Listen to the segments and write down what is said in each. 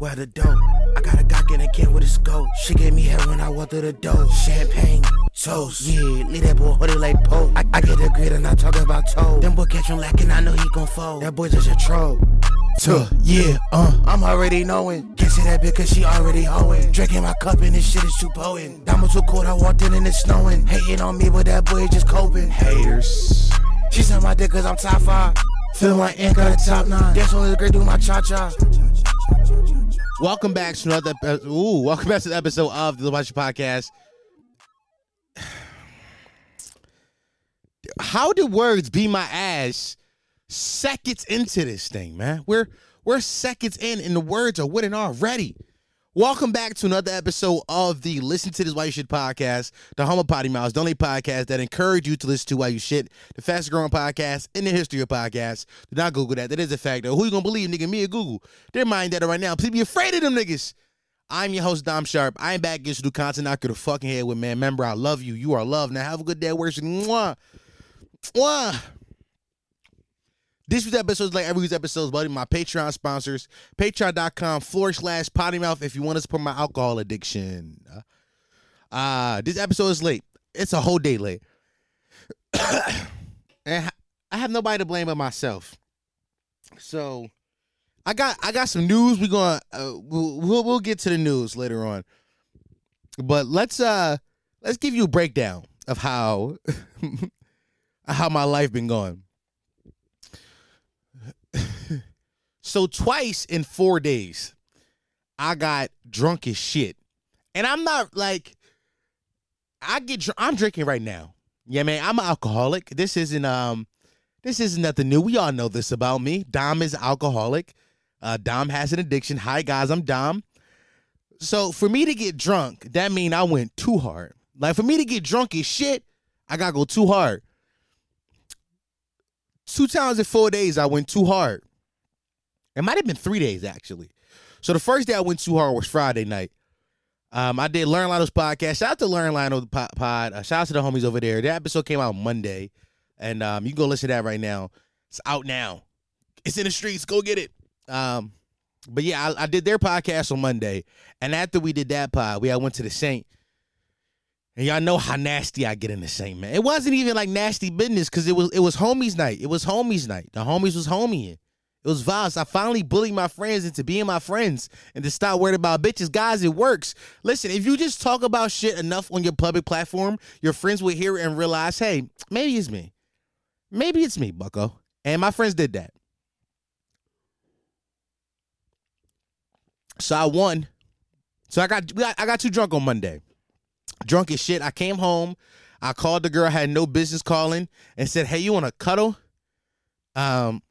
Where the dope? I got a Glock in a can with a scope. She gave me head when I walked through the door. Champagne, toast. Yeah, leave that boy hoodie like Pope. I, I get the grid and I talk about toe. Them boy catch him lacking, I know he gon' fold. That boy just a troll. Tuh, yeah, uh, I'm already knowing. Can't say that bitch cause she already hoeing. Drinking my cup and this shit is too potent. Diamonds too cold, I walked in and it's snowing. Hating on me, but that boy just coping. Haters. She said my dick cause I'm top five. Feel my ink got a top nine. That's only great do my cha cha. Welcome back to another. Ooh, welcome back to the episode of the Watch Podcast. How do words be my ass seconds into this thing, man? We're we're seconds in, and the words are winning already. Welcome back to another episode of the Listen to This While You Shit podcast, the home of Potty Mouths, the only podcast that encourage you to listen to While You Shit, the fastest growing podcast in the history of podcasts. Do not Google that. That is a fact. Though. Who you gonna believe, nigga? Me or Google? They're mind that right now. Please be afraid of them niggas. I'm your host, Dom Sharp. I am back against to do content knock you the fucking head with, man. Remember, I love you. You are loved. Now have a good day at work. Mwah. Mwah. This week's episode is like every week's episodes, buddy. My Patreon sponsors, patreon.com forward slash potty mouth if you want to support my alcohol addiction. Uh, this episode is late. It's a whole day late. and I have nobody to blame but myself. So I got I got some news. We're gonna uh, we'll, we'll we'll get to the news later on. But let's uh let's give you a breakdown of how how my life been going. So twice in four days, I got drunk as shit, and I'm not like I get dr- I'm drinking right now. Yeah, man, I'm an alcoholic. This isn't um this isn't nothing new. We all know this about me. Dom is alcoholic. Uh, Dom has an addiction. Hi guys, I'm Dom. So for me to get drunk, that mean I went too hard. Like for me to get drunk as shit, I gotta go too hard. Two times in four days, I went too hard. It might have been three days actually. So the first day I went too hard was Friday night. Um, I did Learn Lionel's podcast. Shout out to Learn Lionel pod. pod. Uh, shout out to the homies over there. That episode came out Monday, and um, you can go listen to that right now. It's out now. It's in the streets. Go get it. Um, but yeah, I, I did their podcast on Monday, and after we did that pod, we I went to the Saint, and y'all know how nasty I get in the Saint, man. It wasn't even like nasty business because it was it was homies night. It was homies night. The homies was homieing. It was vibes. I finally bullied my friends into being my friends and to stop worrying about bitches. Guys, it works. Listen, if you just talk about shit enough on your public platform, your friends will hear it and realize, hey, maybe it's me. Maybe it's me, bucko. And my friends did that. So I won. So I got, I got too drunk on Monday. Drunk as shit. I came home. I called the girl I had no business calling and said, "Hey, you want to cuddle?" Um,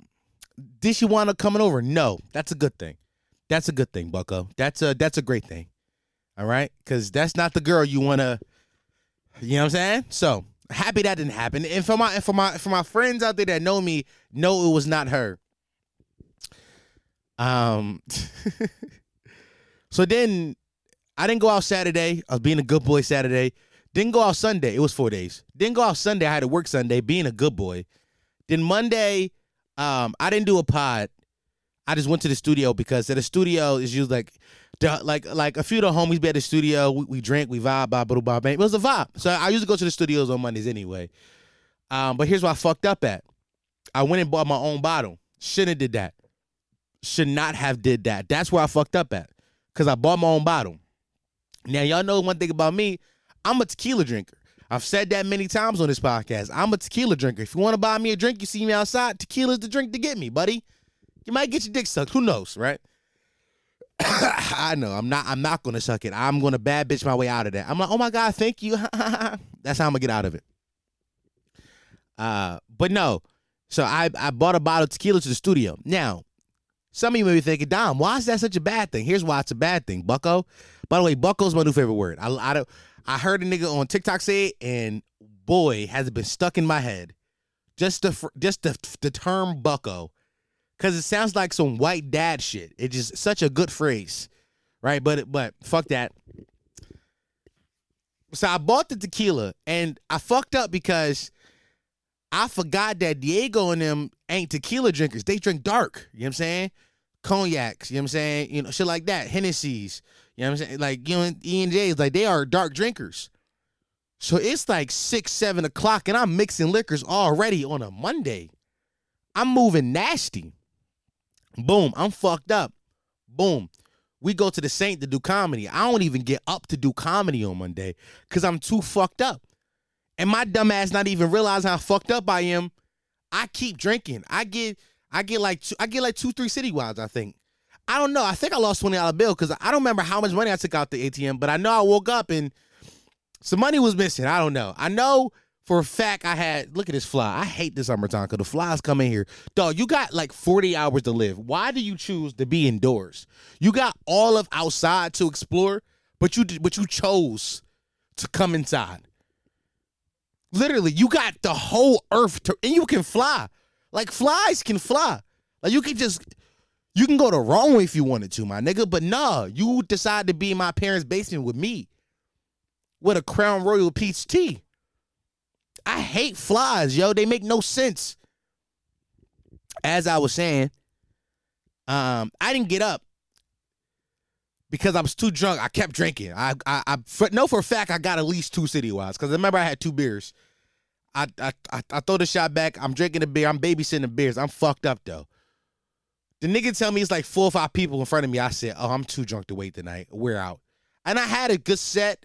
did she want to coming over? No, that's a good thing. That's a good thing, Bucko. That's a that's a great thing. All right, because that's not the girl you want to. You know what I'm saying? So happy that didn't happen. And for my for my for my friends out there that know me, know it was not her. Um. so then, I didn't go out Saturday. I was being a good boy Saturday. Didn't go out Sunday. It was four days. Didn't go out Sunday. I had to work Sunday, being a good boy. Then Monday, um, I didn't do a pod. I just went to the studio because at the studio is usually like, the, like like a few of the homies be at the studio. We, we drink, we vibe, blah blah blah. It was a vibe. So I usually go to the studios on Mondays anyway. Um, but here's where I fucked up at. I went and bought my own bottle. Shouldn't have did that. Should not have did that. That's where I fucked up at. Cause I bought my own bottle. Now y'all know one thing about me. I'm a tequila drinker. I've said that many times on this podcast. I'm a tequila drinker. If you want to buy me a drink, you see me outside, tequila's the drink to get me, buddy. You might get your dick sucked. Who knows, right? I know. I'm not. I'm not gonna suck it. I'm gonna bad bitch my way out of that. I'm like, oh my god, thank you. That's how I'm gonna get out of it. Uh, but no. So I I bought a bottle of tequila to the studio. Now, some of you may be thinking, Dom, why is that such a bad thing? Here's why it's a bad thing, Bucko. By the way, Bucko's my new favorite word. I I don't. I heard a nigga on TikTok say it, and boy, has it been stuck in my head. Just the just the the term Bucko, because it sounds like some white dad shit. It's just such a good phrase, right? But but fuck that. So I bought the tequila, and I fucked up because I forgot that Diego and them ain't tequila drinkers. They drink dark. You know what I'm saying? cognacs, you know what I'm saying? You know, shit like that, Hennessy's, you know what I'm saying? Like, you know, E and J's, like they are dark drinkers. So it's like six, seven o'clock, and I'm mixing liquors already on a Monday. I'm moving nasty. Boom, I'm fucked up. Boom. We go to the Saint to do comedy. I don't even get up to do comedy on Monday because I'm too fucked up. And my dumb ass not even realizing how fucked up I am. I keep drinking. I get I get like two, I get like two, three citywides, I think. I don't know. I think I lost twenty dollar bill because I don't remember how much money I took out the ATM, but I know I woke up and some money was missing. I don't know. I know for a fact I had look at this fly. I hate this summertime because the flies come in here. Dog, you got like 40 hours to live. Why do you choose to be indoors? You got all of outside to explore, but you but you chose to come inside. Literally, you got the whole earth to and you can fly. Like flies can fly. Like you can just you can go the wrong way if you wanted to, my nigga. But nah, you decide to be in my parents' basement with me with a Crown Royal peach tea. I hate flies, yo. They make no sense. As I was saying, um, I didn't get up because I was too drunk. I kept drinking. I I, I for, know for a fact I got at least two citywides because remember I had two beers. I, I I I throw the shot back. I'm drinking the beer. I'm babysitting the beers. I'm fucked up though. The nigga tell me it's like four or five people in front of me. I said, "Oh, I'm too drunk to wait tonight. We're out." And I had a good set.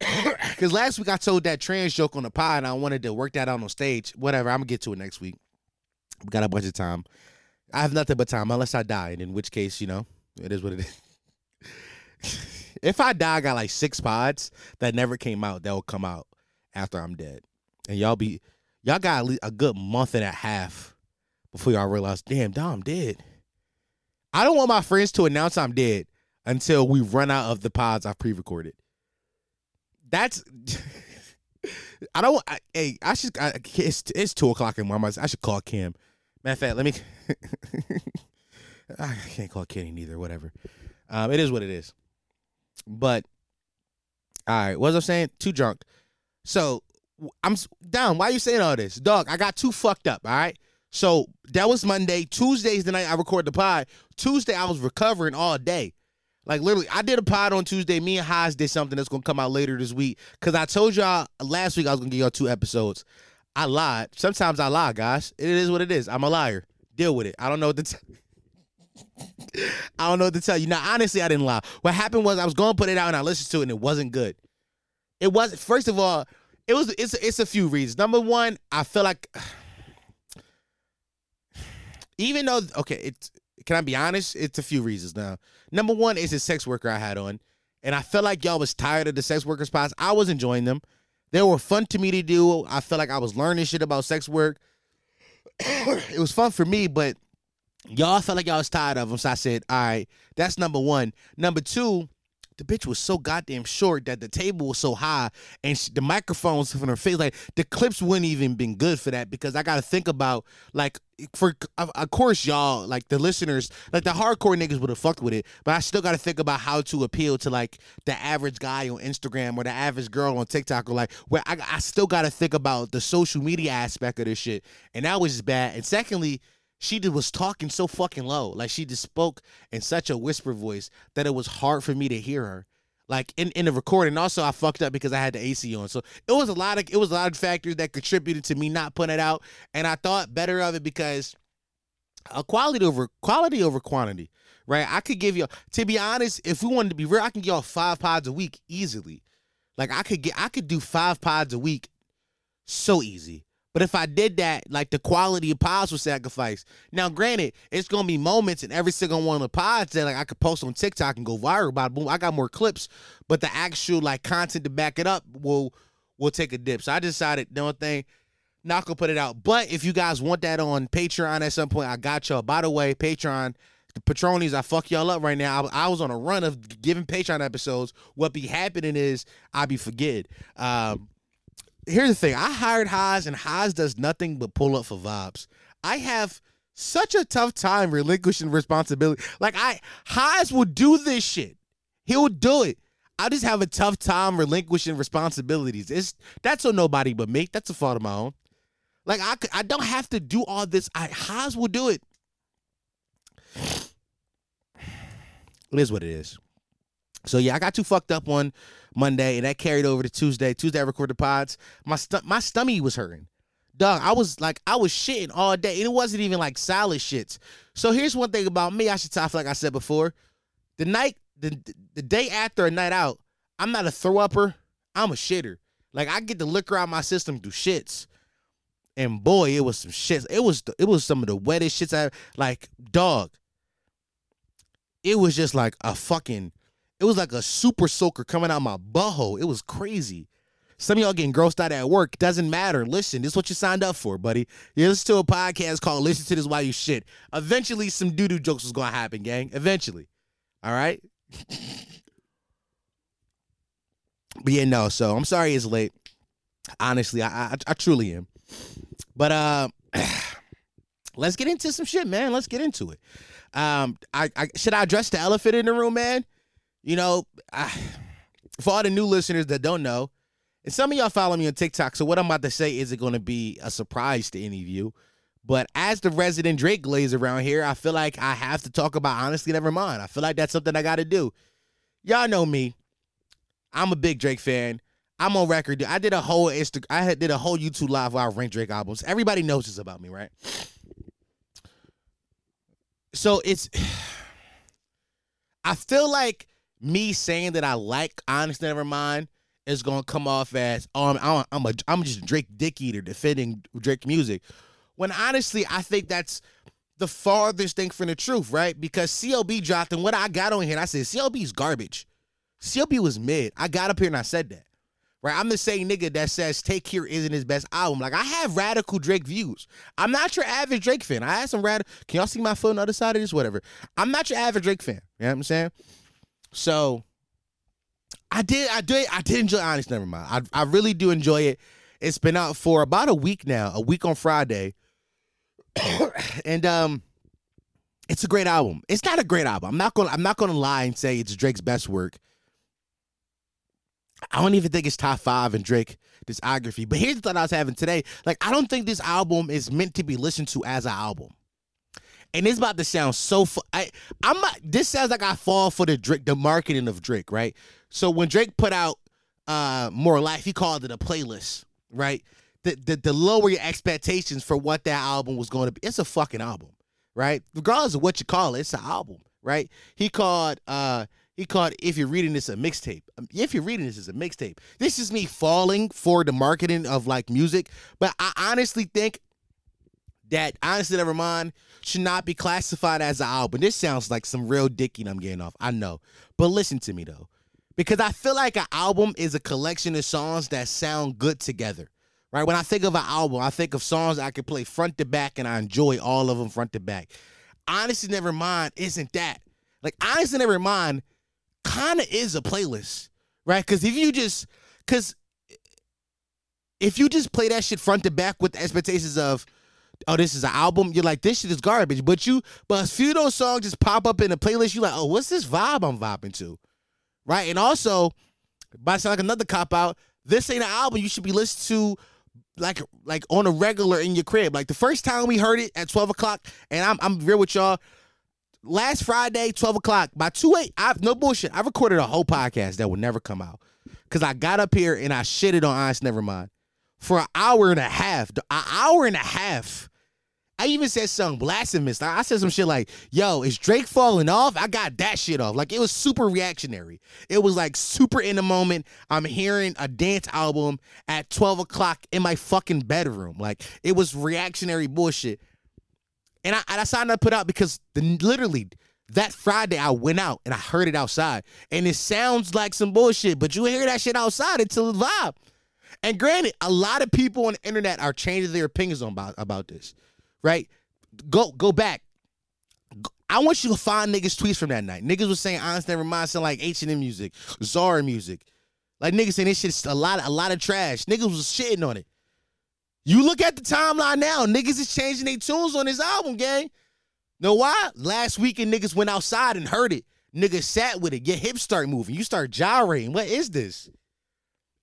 Because last week I told that trans joke on the pod and I wanted to work that out on stage. Whatever, I'm gonna get to it next week. We got a bunch of time. I have nothing but time unless I die, and in which case, you know, it is what it is. if I die, I got like six pods that never came out that will come out after I'm dead, and y'all be y'all got a good month and a half before y'all realize, damn, Dom dead. I don't want my friends to announce I'm dead until we run out of the pods I've pre-recorded that's I don't. I, hey, I should. I, it's it's two o'clock in the morning. I should call Kim. Matter of fact, let me. I can't call Kenny neither. Whatever. Um, it is what it is. But all right, what was I saying? Too drunk. So I'm down. Why are you saying all this, dog? I got too fucked up. All right. So that was Monday. Tuesday's the night I recorded the pod. Tuesday I was recovering all day. Like literally, I did a pod on Tuesday. Me and Haas did something that's gonna come out later this week. Cause I told y'all last week I was gonna give y'all two episodes. I lied. Sometimes I lie, guys. It is what it is. I'm a liar. Deal with it. I don't know what to tell. I don't know what to tell you. Now, honestly, I didn't lie. What happened was I was gonna put it out and I listened to it and it wasn't good. It was first of all, it was it's it's a few reasons. Number one, I feel like even though okay, it's can I be honest? It's a few reasons now. Number one is a sex worker I had on, and I felt like y'all was tired of the sex worker spots. I was enjoying them. They were fun to me to do. I felt like I was learning shit about sex work. it was fun for me, but y'all felt like y'all was tired of them. So I said, all right, that's number one. Number two, the bitch was so goddamn short that the table was so high and she, the microphones from her face like the clips wouldn't even been good for that because i gotta think about like for of course y'all like the listeners like the hardcore niggas would have fucked with it but i still gotta think about how to appeal to like the average guy on instagram or the average girl on tiktok or like where i, I still gotta think about the social media aspect of this shit. And that was bad. And secondly she just was talking so fucking low. Like she just spoke in such a whisper voice that it was hard for me to hear her. Like in, in the recording. Also, I fucked up because I had the AC on. So it was a lot of it was a lot of factors that contributed to me not putting it out. And I thought better of it because a quality over quality over quantity. Right? I could give you to be honest, if we wanted to be real, I can get y'all five pods a week easily. Like I could get I could do five pods a week so easy. But if I did that, like the quality of pods was sacrificed. Now, granted, it's gonna be moments in every single one of the pods that like I could post on TikTok and go viral about. Boom, I got more clips, but the actual like content to back it up will will take a dip. So I decided, the only thing, not gonna put it out. But if you guys want that on Patreon at some point, I got y'all. By the way, Patreon. The Patronies, I fuck y'all up right now. I, I, was on a run of giving Patreon episodes. What be happening is I be forget. Um, here's the thing. I hired Haas, and Haas does nothing but pull up for vibes. I have such a tough time relinquishing responsibility. Like I Haas will do this shit. He'll do it. I just have a tough time relinquishing responsibilities. It's that's on nobody but me. That's a fault of my own. Like I I don't have to do all this. I Haas will do it. It is what it is. So yeah, I got too fucked up on Monday, and that carried over to Tuesday. Tuesday I recorded pods. My stu- my stomach was hurting. Dog, I was like, I was shitting all day, and it wasn't even like solid shits. So here's one thing about me. I should talk like I said before. The night, the the day after a night out, I'm not a throw upper. I'm a shitter. Like I get the liquor out my system through shits. And boy, it was some shits. It was it was some of the wettest shits I like. Dog. It was just like a fucking. It was like a super soaker coming out my butthole. It was crazy. Some of y'all getting grossed out at work. Doesn't matter. Listen, this is what you signed up for, buddy. You listen to a podcast called Listen to This While You Shit. Eventually, some doo doo jokes was going to happen, gang. Eventually. All right? but yeah, no. So I'm sorry it's late. Honestly, I, I, I truly am. But uh, let's get into some shit, man. Let's get into it. Um, I, I should I address the elephant in the room, man? You know, I, for all the new listeners that don't know, and some of y'all follow me on TikTok, so what I'm about to say isn't going to be a surprise to any of you. But as the resident Drake glaze around here, I feel like I have to talk about honestly, never mind. I feel like that's something I got to do. Y'all know me. I'm a big Drake fan. I'm on record. I did a whole Insta. I did a whole YouTube live where I ranked Drake albums. Everybody knows this about me, right? So it's. I feel like me saying that I like Honestly Nevermind is gonna come off as oh I'm I'm, I'm a I'm just Drake dick eater defending Drake music, when honestly I think that's the farthest thing from the truth, right? Because CLB dropped and what I got on here, I said CLB's garbage. CLB was mid. I got up here and I said that. Right? I'm the same nigga that says Take Care isn't his best album. Like I have radical Drake views. I'm not your average Drake fan. I had some radical. Can y'all see my foot on the other side of this? Whatever. I'm not your average Drake fan. You know what I'm saying? So I did, I did, I did enjoy Honest. Never mind. I, I really do enjoy it. It's been out for about a week now, a week on Friday, and um, it's a great album. It's not a great album. I'm not gonna, I'm not gonna lie and say it's Drake's best work. I don't even think it's top five in Drake discography. But here's the thought I was having today: like, I don't think this album is meant to be listened to as an album and it's about to sound so. Fu- I I'm not, this sounds like I fall for the Drake, the marketing of Drake, right? So when Drake put out uh More Life, he called it a playlist, right? The the, the lower your expectations for what that album was going to be. It's a fucking album, right? Regardless of what you call it, it's an album, right? He called uh he called if you're reading this a mixtape. Um, if you're reading this as a mixtape, this is me falling for the marketing of like music. But I honestly think that honestly never mind should not be classified as an album. This sounds like some real dicking I'm getting off. I know. But listen to me though. Because I feel like an album is a collection of songs that sound good together. Right? When I think of an album, I think of songs I can play front to back and I enjoy all of them front to back. Honestly, never mind isn't that. Like honestly, never mind kind of is a playlist, right? Because if you just, because if you just play that shit front to back with the expectations of, oh, this is an album, you're like, this shit is garbage. But you, but a few of those songs just pop up in the playlist, you're like, oh, what's this vibe I'm vibing to? Right? And also, by sound like another cop out, this ain't an album you should be listening to like like on a regular in your crib. Like the first time we heard it at 12 o'clock, and I'm I'm real with y'all. Last Friday, 12 o'clock, by 2 8, I've no bullshit. I recorded a whole podcast that would never come out. Cause I got up here and I shitted on Honest Nevermind for an hour and a half. An hour and a half. I even said something blasphemous. I said some shit like, yo, is Drake falling off? I got that shit off. Like, it was super reactionary. It was like super in the moment. I'm hearing a dance album at 12 o'clock in my fucking bedroom. Like, it was reactionary bullshit. And I, I signed up put out because the, literally that Friday I went out and I heard it outside. And it sounds like some bullshit, but you hear that shit outside, it's a vibe. And granted, a lot of people on the internet are changing their opinions on about, about this, right? Go go back. I want you to find niggas tweets from that night. Niggas was saying honest never mind like H and M music, Zara music. Like niggas saying this shit's a lot, a lot of trash. Niggas was shitting on it. You look at the timeline now, niggas is changing their tunes on this album, gang. Know why? Last weekend niggas went outside and heard it. Niggas sat with it. Your hips start moving. You start gyrating. What is this?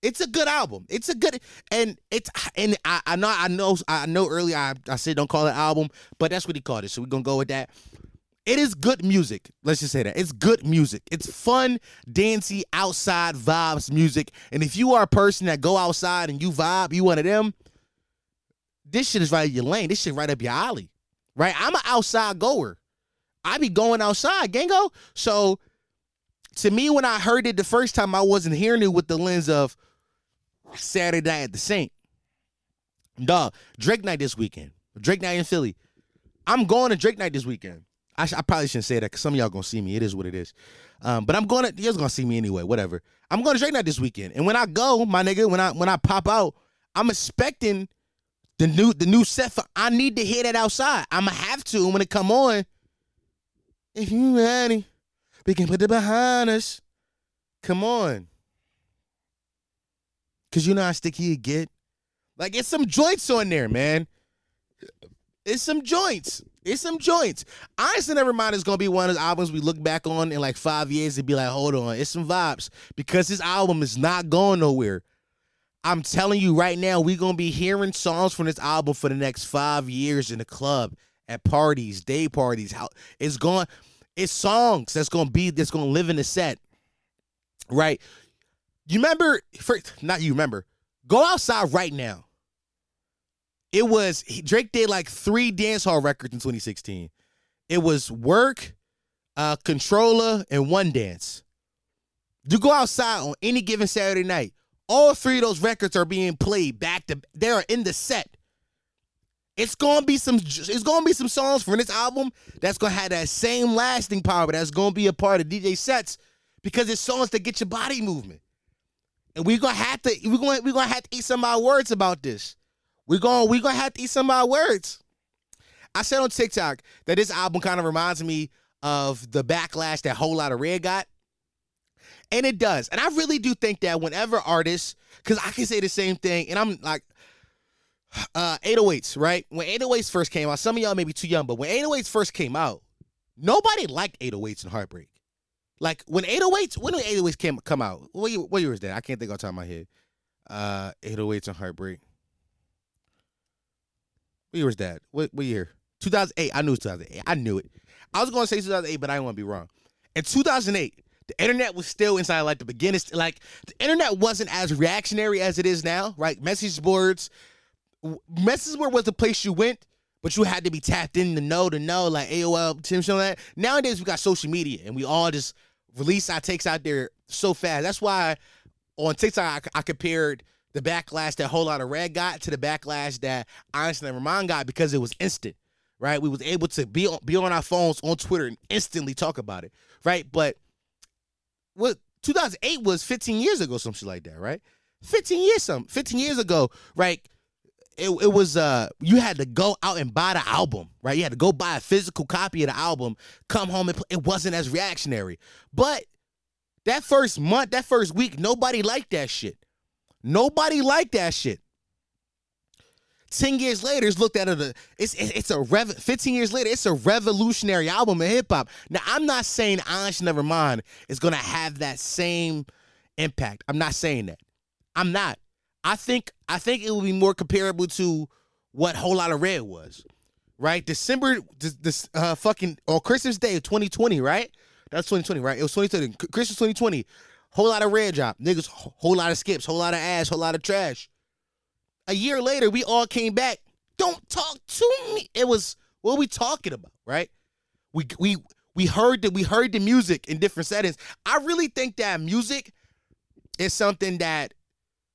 It's a good album. It's a good and it's and I, I know I know I know earlier I, I said don't call it album, but that's what he called it. So we're gonna go with that. it is good music. Let's just say that. It's good music. It's fun, dancey, outside vibes music. And if you are a person that go outside and you vibe, you one of them, this shit is right up your lane. This shit right up your alley. Right? I'm an outside goer. I be going outside, gango. So to me, when I heard it the first time, I wasn't hearing it with the lens of Saturday night at the Saint. Dog, Drake night this weekend. Drake night in Philly. I'm going to Drake night this weekend. I, sh- I probably shouldn't say that because some of y'all gonna see me. It is what it is. Um, but I'm going to. You're gonna see me anyway. Whatever. I'm going to Drake night this weekend, and when I go, my nigga, when I when I pop out, I'm expecting the new the new set. For, I need to hear that outside. I'ma have to when it come on. If you ready, we can put it behind us. Come on. Cause you know how sticky it get. Like it's some joints on there, man. It's some joints. It's some joints. Honestly, never mind. It's gonna be one of those albums we look back on in like five years and be like, hold on, it's some vibes because this album is not going nowhere. I'm telling you right now, we're gonna be hearing songs from this album for the next five years in the club, at parties, day parties. How it's going, it's songs that's gonna be that's gonna live in the set, right? You remember? Not you remember. Go outside right now. It was Drake did like three dance hall records in 2016. It was work, uh, controlla, and one dance. You go outside on any given Saturday night. All three of those records are being played back to. They are in the set. It's gonna be some. It's gonna be some songs from this album that's gonna have that same lasting power. That's gonna be a part of DJ sets because it's songs that get your body movement. And we're gonna have to. We're gonna. We're gonna have to eat some of our words about this. We're gonna We're gonna have to eat some of our words. I said on TikTok that this album kind of reminds me of the backlash that Whole Lotta Red got. And it does. And I really do think that whenever artists, because I can say the same thing, and I'm like, uh, 808s, right? When 808s first came out, some of y'all may be too young, but when 808s first came out, nobody liked 808s and Heartbreak. Like when 808s, when did 808s came come out? What year, what year was that? I can't think off the top of my head. Uh, 808s and Heartbreak. What year was that? What, what year? 2008. I knew it was 2008. I knew it. I was going to say 2008, but I didn't want to be wrong. In 2008, the internet was still inside like the beginning. Like the internet wasn't as reactionary as it is now, right? Message boards, message board was the place you went, but you had to be tapped in to know to know, like AOL, Tim Show that. Nowadays we got social media and we all just release our takes out there so fast. That's why on TikTok I, I compared the backlash that Whole Lotta Red got to the backlash that Honestly Mind got because it was instant, right? We was able to be on, be on our phones on Twitter and instantly talk about it, right? But what 2008 was 15 years ago, some shit like that, right? 15 years, some 15 years ago, right? It, it was uh you had to go out and buy the album, right? You had to go buy a physical copy of the album, come home and it wasn't as reactionary. But that first month, that first week, nobody liked that shit. Nobody liked that shit. 10 years later, it's looked at it. A, it's it's a rev, 15 years later, it's a revolutionary album in hip hop. Now, I'm not saying Honest Nevermind is gonna have that same impact. I'm not saying that. I'm not. I think I think it would be more comparable to what Whole Lotta Red was, right? December, this, this uh, fucking or Christmas Day of 2020, right? That's 2020, right? It was 2020, Christmas 2020. Whole Lotta red drop. Niggas, whole lot of skips, whole lot of ass, whole lot of trash. A year later, we all came back. Don't talk to me. It was what we talking about, right? We we we heard that we heard the music in different settings. I really think that music is something that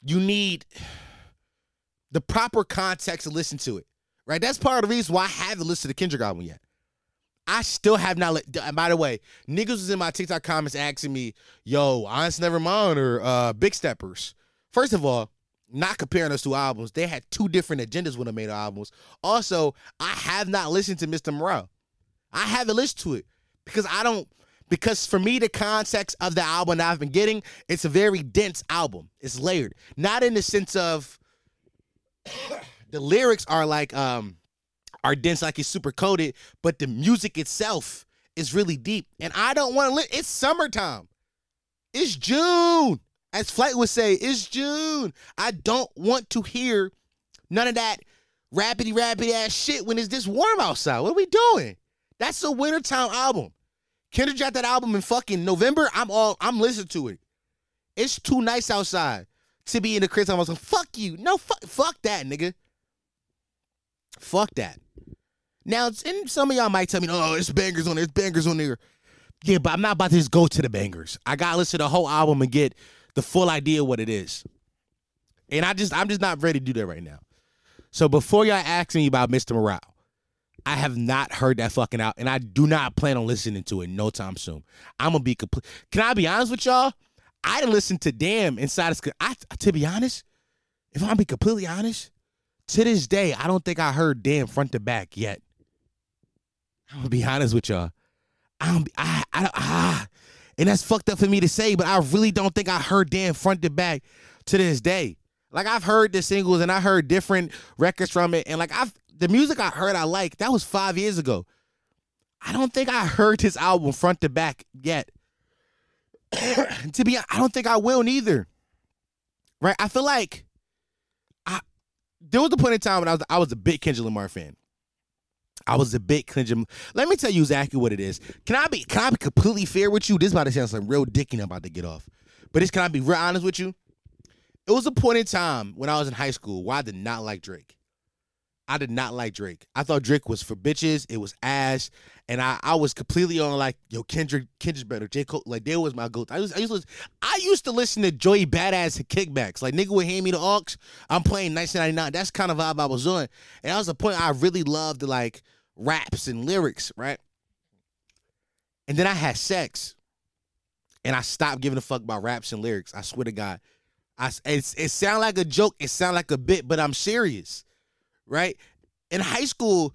you need the proper context to listen to it. Right? That's part of the reason why I haven't listened to Kendrick album yet. I still have not. Let, by the way, niggas was in my TikTok comments asking me, "Yo, Honest Never Mind or uh, Big Steppers." First of all, not comparing those two albums. They had two different agendas when they made the albums. Also, I have not listened to Mr. Morale. I haven't listened to it because I don't. Because for me, the context of the album that I've been getting, it's a very dense album. It's layered, not in the sense of the lyrics are like um are dense like it's super coded, but the music itself is really deep. And I don't want to li- it's summertime. It's June. As Flight would say, it's June. I don't want to hear none of that rapidy rapidy ass shit when it's this warm outside. What are we doing? That's a wintertime album. Kendrick dropped that album in fucking November. I'm all I'm listening to it. It's too nice outside to be in the crib. I was like, fuck you. No, fuck, fuck that, nigga. Fuck that. Now, and some of y'all might tell me, oh, it's bangers on there, it's bangers on there. Yeah, but I'm not about to just go to the bangers. I gotta listen to the whole album and get the full idea what it is. And I just, I'm just not ready to do that right now. So before y'all ask me about Mr. Morale, I have not heard that fucking out, and I do not plan on listening to it no time soon. I'm gonna be complete. Can I be honest with y'all? I didn't listen to Damn inside. Of, I, to be honest, if I'm be completely honest, to this day, I don't think I heard Damn front to back yet. I'm gonna be honest with y'all. I'm I I ah, and that's fucked up for me to say, but I really don't think I heard Damn front to back to this day. Like I've heard the singles and I heard different records from it, and like I've the music I heard I like that was five years ago. I don't think I heard his album front to back yet. to be, I don't think I will neither. Right? I feel like I there was a point in time when I was I was a big Kendrick Lamar fan. I was a big Kendrick. Let me tell you exactly what it is. Can I be can I be completely fair with you? This to sound some real dicking I'm about to get off. But this can I be real honest with you? It was a point in time when I was in high school where I did not like Drake. I did not like Drake. I thought Drake was for bitches. It was ass, and I, I was completely on like yo Kendrick Kendrick's better. J Cole like there was my goat. I used I used to listen, I used to listen to Joey Badass kickbacks. Like nigga would hand me the aux. I'm playing 1999. That's kind of vibe I was on, and that was the point I really loved like raps and lyrics, right? And then I had sex, and I stopped giving a fuck about raps and lyrics. I swear to God, I it's, it sound like a joke. It sound like a bit, but I'm serious right? In high school,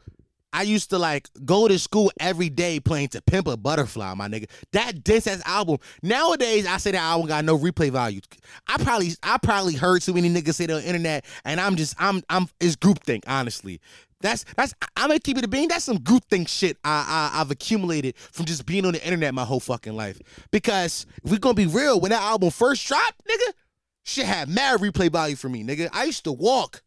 I used to like go to school every day playing to Pimp a Butterfly, my nigga. That diss ass album. Nowadays, I say that album got no replay value. I probably I probably heard too many niggas say that on the internet, and I'm just I'm I'm it's groupthink, honestly. That's that's I'm gonna keep it a bean. That's some groupthink shit I, I I've accumulated from just being on the internet my whole fucking life. Because if we gonna be real, when that album first dropped, nigga, shit had mad replay value for me, nigga. I used to walk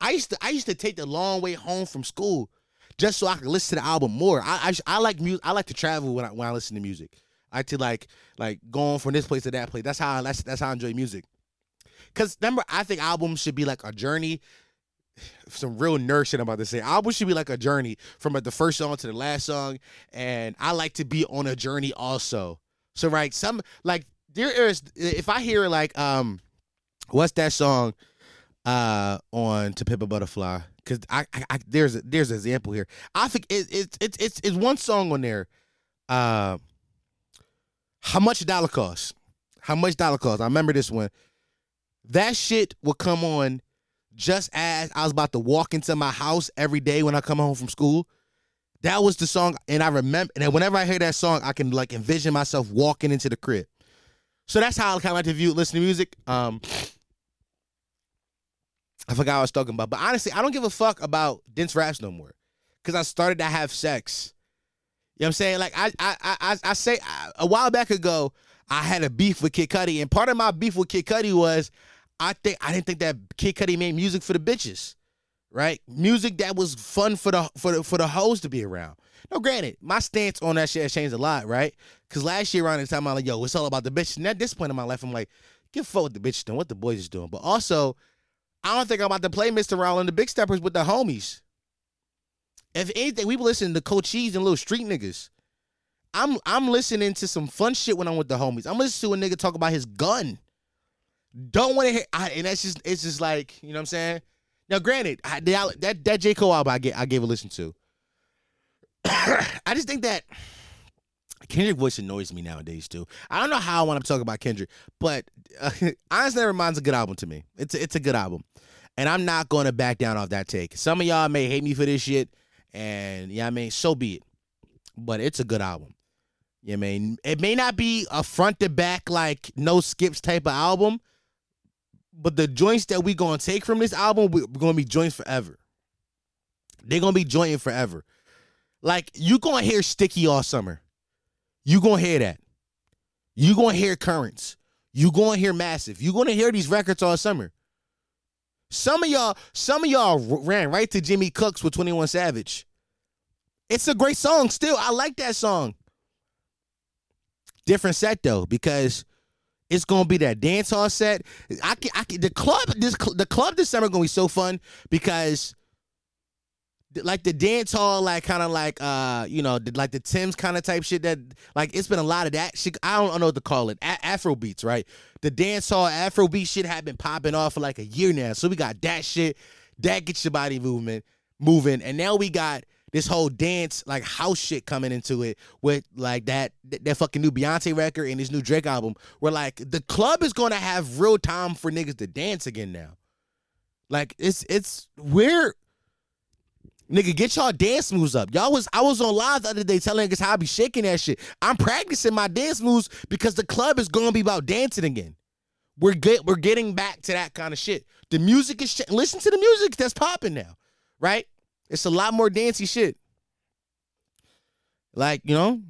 I used to I used to take the long way home from school just so I could listen to the album more. I I, I like music. I like to travel when I when I listen to music. I to like like going from this place to that place. That's how I, that's that's how I enjoy music. Cause remember, I think albums should be like a journey. Some real nerd shit I'm about to say. Albums should be like a journey from like the first song to the last song, and I like to be on a journey also. So right, some like there is if I hear like um, what's that song? uh, on To Pimp a Butterfly because I, I, I, there's a, there's an example here. I think it, it, it's it's it's one song on there. Uh, how much dollar cost? How much dollar cost? I remember this one. That shit would come on just as I was about to walk into my house every day when I come home from school. That was the song, and I remember. And whenever I hear that song, I can like envision myself walking into the crib. So that's how I kind of like to view listen to music. Um, I forgot what I was talking about. But honestly, I don't give a fuck about dense raps no more. Cause I started to have sex. You know what I'm saying? Like I I I I say a while back ago, I had a beef with Kid Cudi, and part of my beef with Kid Cudi was I think I didn't think that Kid Cudi made music for the bitches, right? Music that was fun for the for the for the hoes to be around. No, granted, my stance on that shit has changed a lot, right? Because last year around the time I'm like, yo, it's all about the bitches. And at this point in my life, I'm like, give a fuck what the bitches doing, what the boys is doing. But also, I don't think I'm about to play Mr. Morale, the Big Steppers with the homies. If anything, we listening to Cochise and little street niggas. I'm I'm listening to some fun shit when I'm with the homies. I'm listening to a nigga talk about his gun. Don't want to hear, I, and that's just it's just like you know what I'm saying. Now, granted, I, that that J Cole album I get I gave a listen to. I just think that Kendrick voice annoys me nowadays too. I don't know how I want to talk about Kendrick, but uh, honestly, Nevermind's reminds a good album to me. It's a, it's a good album, and I'm not going to back down off that take. Some of y'all may hate me for this shit, and yeah, I mean, so be it. But it's a good album. Yeah, I mean, it may not be a front to back like no skips type of album, but the joints that we gonna take from this album, we're gonna be joints forever. They're gonna be jointing forever. Like you gonna hear Sticky all summer. You gonna hear that. You gonna hear currents. You gonna hear massive. You gonna hear these records all summer. Some of y'all, some of y'all ran right to Jimmy Cooks with 21 Savage. It's a great song still. I like that song. Different set though, because it's gonna be that dance hall set. I can, I can, the club this the club this summer gonna be so fun because like the dance hall, like kind of like uh, you know, like the Tems kind of type shit. That like it's been a lot of that shit. I don't know what to call it. A- Afro beats, right? The dance hall Afro beat shit had been popping off for like a year now. So we got that shit. That gets your body movement moving, and now we got this whole dance like house shit coming into it with like that that fucking new Beyonce record and this new Drake album. Where like the club is gonna have real time for niggas to dance again now. Like it's it's we're Nigga, get y'all dance moves up. Y'all was I was on live the other day telling niggas how I be shaking that shit. I'm practicing my dance moves because the club is gonna be about dancing again. We're get we're getting back to that kind of shit. The music is listen to the music that's popping now, right? It's a lot more dancey shit. Like you know,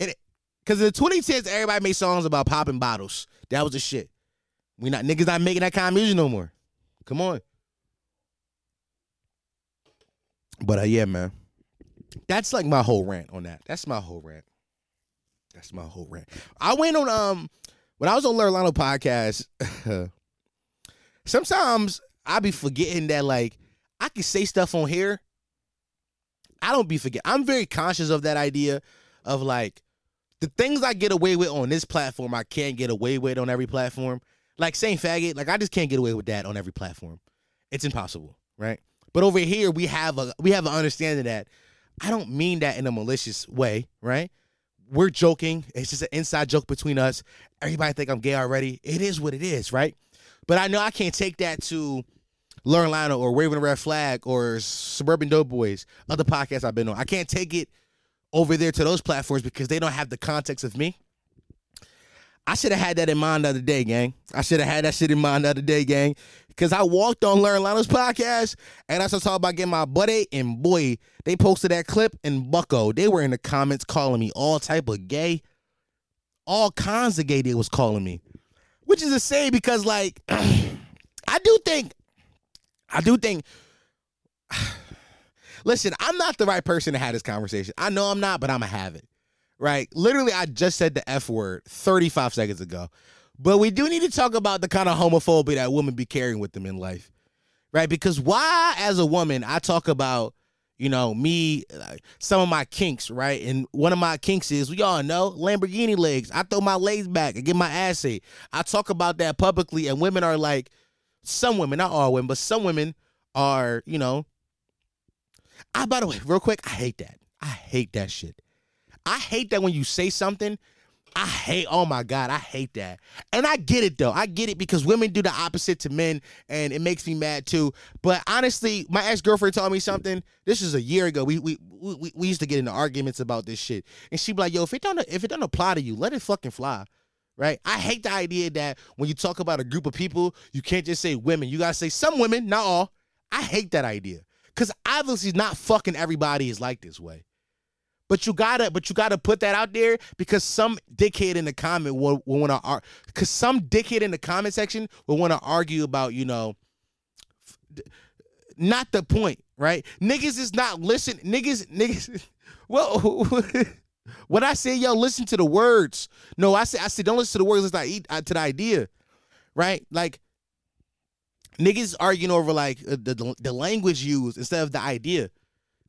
it because in the 2010s everybody made songs about popping bottles. That was the shit. We not niggas not making that kind of music no more. Come on. But uh, yeah, man, that's like my whole rant on that. That's my whole rant. That's my whole rant. I went on um when I was on Lano podcast. sometimes I be forgetting that like I can say stuff on here. I don't be forget. I'm very conscious of that idea of like the things I get away with on this platform, I can't get away with on every platform. Like saying faggot, like I just can't get away with that on every platform. It's impossible, right? But over here, we have a we have an understanding that I don't mean that in a malicious way, right? We're joking. It's just an inside joke between us. Everybody think I'm gay already. It is what it is, right? But I know I can't take that to Learn Lionel or Waving a Red Flag or Suburban Dope Boys, other podcasts I've been on. I can't take it over there to those platforms because they don't have the context of me. I should have had that in mind the other day, gang. I should have had that shit in mind the other day, gang. Cause I walked on Learn Lionel's podcast and I started talking about getting my butt ate, and boy, they posted that clip and Bucko. They were in the comments calling me all type of gay. All kinds of gay they was calling me. Which is say, because like I do think, I do think listen, I'm not the right person to have this conversation. I know I'm not, but I'ma have it. Right? Literally, I just said the F word 35 seconds ago. But we do need to talk about the kind of homophobia that women be carrying with them in life, right? Because why, as a woman, I talk about, you know, me, some of my kinks, right? And one of my kinks is, we all know, Lamborghini legs. I throw my legs back and get my ass ate. I talk about that publicly, and women are like, some women, not all women, but some women are, you know. I, by the way, real quick, I hate that. I hate that shit. I hate that when you say something I hate, oh my God, I hate that. And I get it though. I get it because women do the opposite to men and it makes me mad too. But honestly, my ex girlfriend told me something. This is a year ago. We, we we we used to get into arguments about this shit. And she'd be like, yo, if it don't if it don't apply to you, let it fucking fly. Right? I hate the idea that when you talk about a group of people, you can't just say women. You gotta say some women, not all. I hate that idea. Cause obviously not fucking everybody is like this way. But you gotta, but you gotta put that out there because some dickhead in the comment will, will want to, because some dickhead in the comment section will want to argue about, you know, not the point, right? Niggas is not listen. Niggas, niggas. Well, when I say yo, listen to the words. No, I say I say don't listen to the words. Listen to, to the idea, right? Like niggas arguing over like uh, the the language used instead of the idea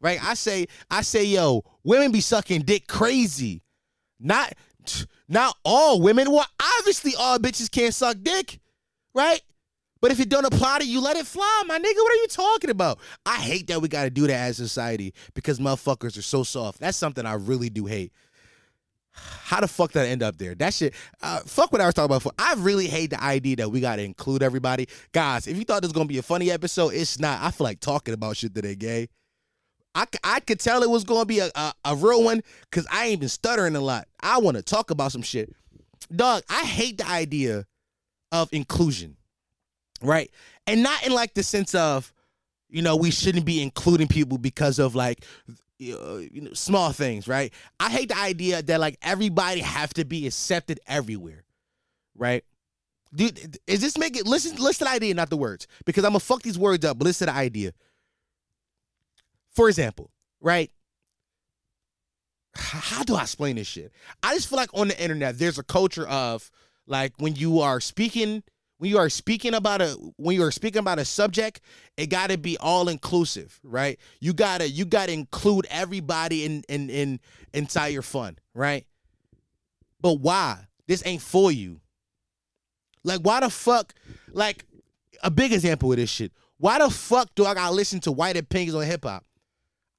right? I say, I say, yo, women be sucking dick crazy. Not not all women. Well, obviously all bitches can't suck dick, right? But if it don't apply to you, let it fly, my nigga. What are you talking about? I hate that we gotta do that as society because motherfuckers are so soft. That's something I really do hate. How the fuck I end up there? That shit, uh, fuck what I was talking about. I really hate the idea that we gotta include everybody. Guys, if you thought this was gonna be a funny episode, it's not. I feel like talking about shit today, gay. I, I could tell it was going to be a, a, a real one because I ain't been stuttering a lot. I want to talk about some shit. Dog, I hate the idea of inclusion, right? And not in like the sense of, you know, we shouldn't be including people because of like, uh, you know, small things, right? I hate the idea that like everybody have to be accepted everywhere, right? Dude, is this making listen listen to the idea, not the words, because I'm gonna fuck these words up. But listen to the idea. For example, right? how do I explain this shit? I just feel like on the internet there's a culture of like when you are speaking when you are speaking about a when you are speaking about a subject, it got to be all inclusive, right? You gotta you gotta include everybody in in in inside your fun, right? But why? This ain't for you. Like why the fuck? Like a big example of this shit. Why the fuck do I gotta listen to white opinions on hip hop?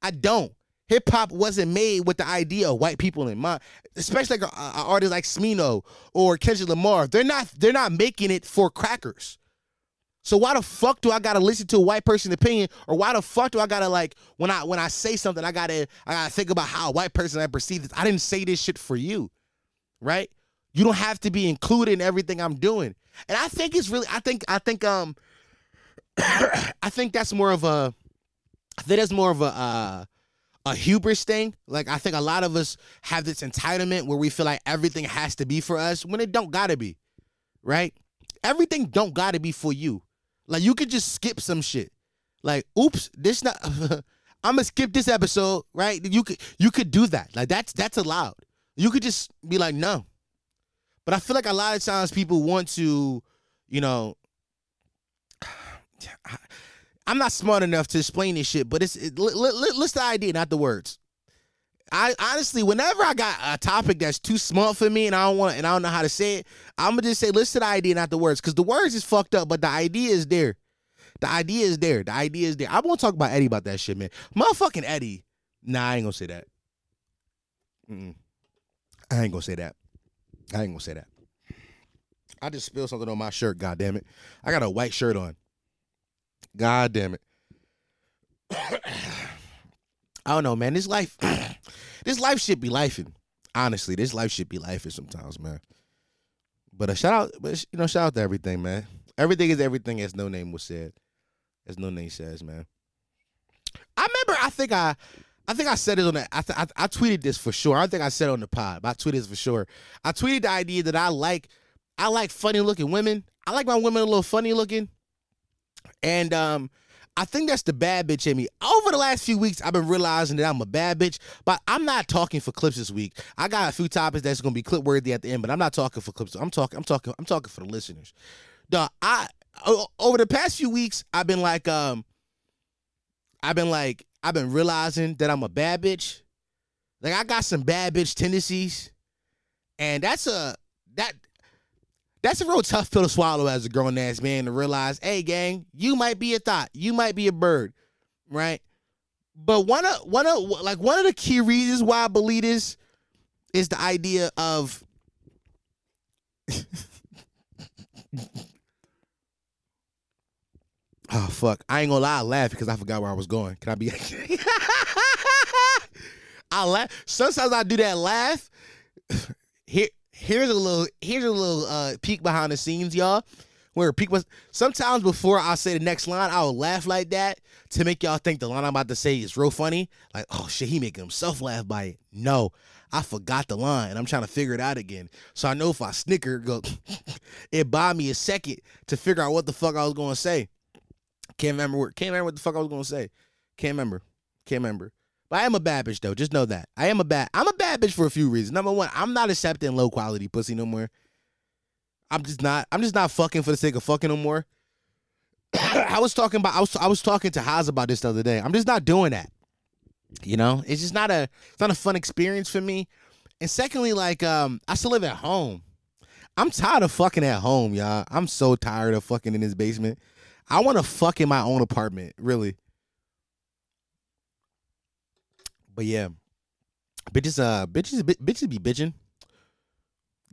I don't. Hip hop wasn't made with the idea of white people in mind, especially like an artist like Smino or Kendrick Lamar. They're not. They're not making it for crackers. So why the fuck do I gotta listen to a white person's opinion, or why the fuck do I gotta like when I when I say something, I gotta I gotta think about how a white person I perceive this. I didn't say this shit for you, right? You don't have to be included in everything I'm doing, and I think it's really. I think I think um I think that's more of a I think that's more of a uh, a hubris thing. Like I think a lot of us have this entitlement where we feel like everything has to be for us when it don't gotta be. Right? Everything don't gotta be for you. Like you could just skip some shit. Like, oops, this not I'm gonna skip this episode, right? You could you could do that. Like that's that's allowed. You could just be like, no. But I feel like a lot of times people want to, you know, I'm not smart enough to explain this shit, but it's it, li, li, list the idea, not the words. I honestly, whenever I got a topic that's too small for me and I don't want and I don't know how to say it, I'm gonna just say listen to the idea, not the words, because the words is fucked up, but the idea is there. The idea is there. The idea is there. I won't talk about Eddie about that shit, man. Motherfucking Eddie. Nah, I ain't gonna say that. Mm-mm. I ain't gonna say that. I ain't gonna say that. I just spilled something on my shirt. God damn it! I got a white shirt on. God damn it. I don't know, man. This life, this life should be lifing. Honestly, this life should be lifing sometimes, man. But a shout out, but you know, shout out to everything, man. Everything is everything, as No Name was said, as No Name says, man. I remember, I think I, I think I said it on that. I, th- I, I tweeted this for sure. I think I said it on the pod, but I tweeted this for sure. I tweeted the idea that I like, I like funny looking women. I like my women a little funny looking. And um, I think that's the bad bitch in me. Over the last few weeks, I've been realizing that I'm a bad bitch, but I'm not talking for clips this week. I got a few topics that's gonna be clip worthy at the end, but I'm not talking for clips. I'm talking, I'm talking, I'm talking for the listeners. Dog, I over the past few weeks, I've been like, um, I've been like, I've been realizing that I'm a bad bitch. Like I got some bad bitch tendencies, and that's a that's a real tough pill to swallow as a grown ass man to realize, hey, gang, you might be a thought, you might be a bird, right? But one of one of like one of the key reasons why I believe this is the idea of Oh fuck. I ain't gonna lie, I laugh because I forgot where I was going. Can I be I laugh. Sometimes I do that laugh. Here here's a little here's a little uh peek behind the scenes, y'all. Where peek was sometimes before I say the next line, I will laugh like that to make y'all think the line I'm about to say is real funny. Like, oh shit, he making himself laugh by it. No, I forgot the line and I'm trying to figure it out again. So I know if I snicker, go it buy me a second to figure out what the fuck I was gonna say. Can't remember what can't remember what the fuck I was gonna say. Can't remember. Can't remember. But I am a bad bitch though. Just know that. I am a bad I'm a bad bitch for a few reasons. Number one, I'm not accepting low quality pussy no more. I'm just not I'm just not fucking for the sake of fucking no more. I was talking about I was I was talking to Haas about this the other day. I'm just not doing that. You know? It's just not a it's not a fun experience for me. And secondly, like um, I still live at home. I'm tired of fucking at home, y'all. I'm so tired of fucking in this basement. I want to fuck in my own apartment, really. But yeah, bitches, uh, bitches, bitches be bitching.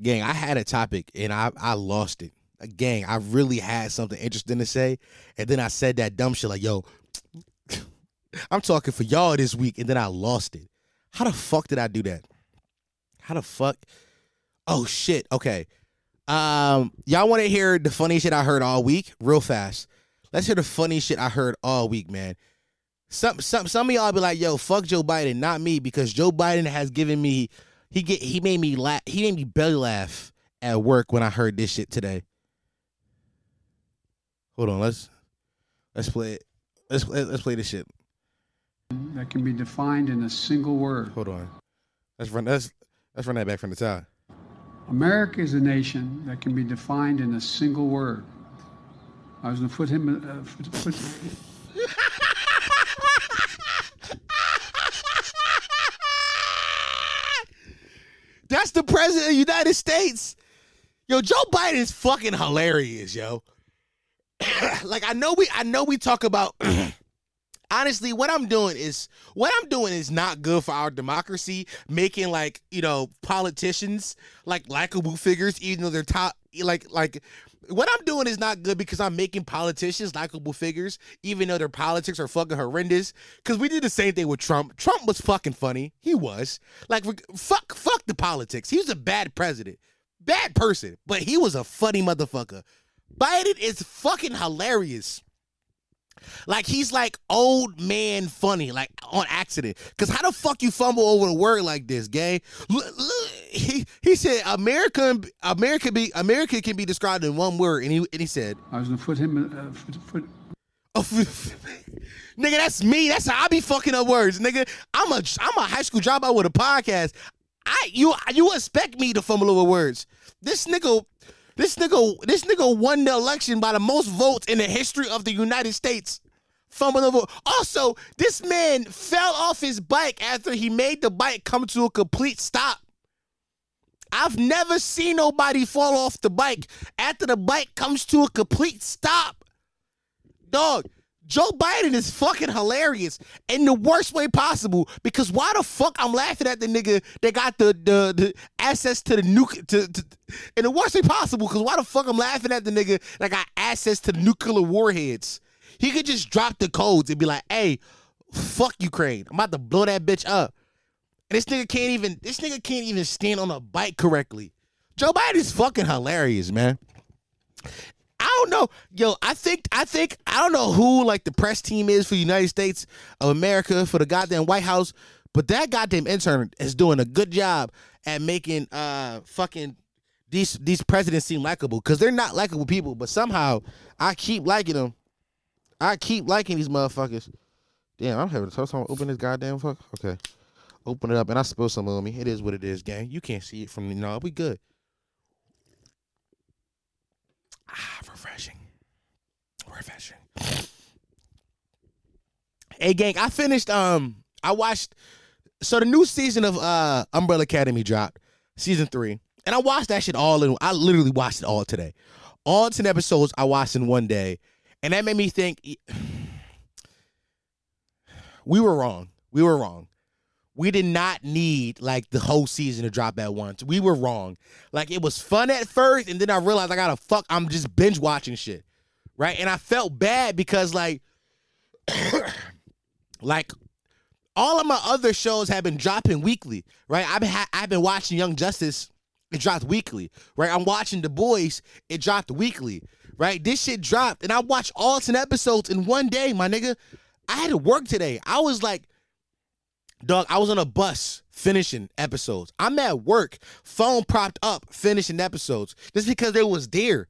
Gang, I had a topic and I I lost it. Gang, I really had something interesting to say, and then I said that dumb shit like, "Yo, I'm talking for y'all this week," and then I lost it. How the fuck did I do that? How the fuck? Oh shit. Okay. Um, y'all want to hear the funny shit I heard all week? Real fast. Let's hear the funny shit I heard all week, man. Some some some of y'all be like, yo, fuck Joe Biden, not me, because Joe Biden has given me he get he made me laugh he made me belly laugh at work when I heard this shit today. Hold on, let's let's play it. Let's let's play this shit. That can be defined in a single word. Hold on. Let's run. Let's let's run that back from the top. America is a nation that can be defined in a single word. I was going to put him. Uh, put, put, That's the president of the United States. Yo, Joe Biden is fucking hilarious, yo. like I know we I know we talk about honestly what I'm doing is what I'm doing is not good for our democracy, making like, you know, politicians like likable figures even though they're top like like what I'm doing is not good because I'm making politicians likable figures, even though their politics are fucking horrendous. Because we did the same thing with Trump. Trump was fucking funny. He was like, fuck, fuck the politics. He was a bad president, bad person, but he was a funny motherfucker. Biden is fucking hilarious. Like he's like old man funny, like on accident. Cause how the fuck you fumble over a word like this, gay? Look, look, he he said America America be America can be described in one word, and he and he said I was gonna put him uh, foot, foot. Oh, nigga, that's me. That's how I be fucking up words, nigga. I'm a I'm a high school dropout with a podcast. I you you expect me to fumble over words? This nigga this nigga, this nigga won the election by the most votes in the history of the United States. Fumbling over. Also, this man fell off his bike after he made the bike come to a complete stop. I've never seen nobody fall off the bike after the bike comes to a complete stop. Dog, Joe Biden is fucking hilarious in the worst way possible because why the fuck I'm laughing at the nigga that got the the, the access to the nuke to, to in the worst way possible because why the fuck I'm laughing at the nigga that got access to nuclear warheads. He could just drop the codes and be like, "Hey, fuck Ukraine. I'm about to blow that bitch up." And this nigga can't even this nigga can't even stand on a bike correctly. Joe Biden's fucking hilarious, man. Don't know. Yo, I think I think I don't know who like the press team is for the United States of America for the goddamn White House, but that goddamn intern is doing a good job at making uh fucking these these presidents seem likable because they're not likable people, but somehow I keep liking them. I keep liking these motherfuckers. Damn, I'm having a tough time open this goddamn fuck. Okay, open it up and I spill some on me. It is what it is, gang. You can't see it from no. We good. Ah, Refreshing. Hey gang, I finished um I watched so the new season of uh Umbrella Academy dropped, season three. And I watched that shit all in I literally watched it all today. All 10 episodes I watched in one day. And that made me think we were wrong. We were wrong we did not need like the whole season to drop at once. We were wrong. Like it was fun at first, and then I realized I gotta fuck. I'm just binge watching shit, right? And I felt bad because like, like all of my other shows have been dropping weekly, right? I've been I've been watching Young Justice. It dropped weekly, right? I'm watching The Boys. It dropped weekly, right? This shit dropped, and I watched all ten episodes in one day, my nigga. I had to work today. I was like Dog, I was on a bus finishing episodes. I'm at work, phone propped up, finishing episodes just because they was there.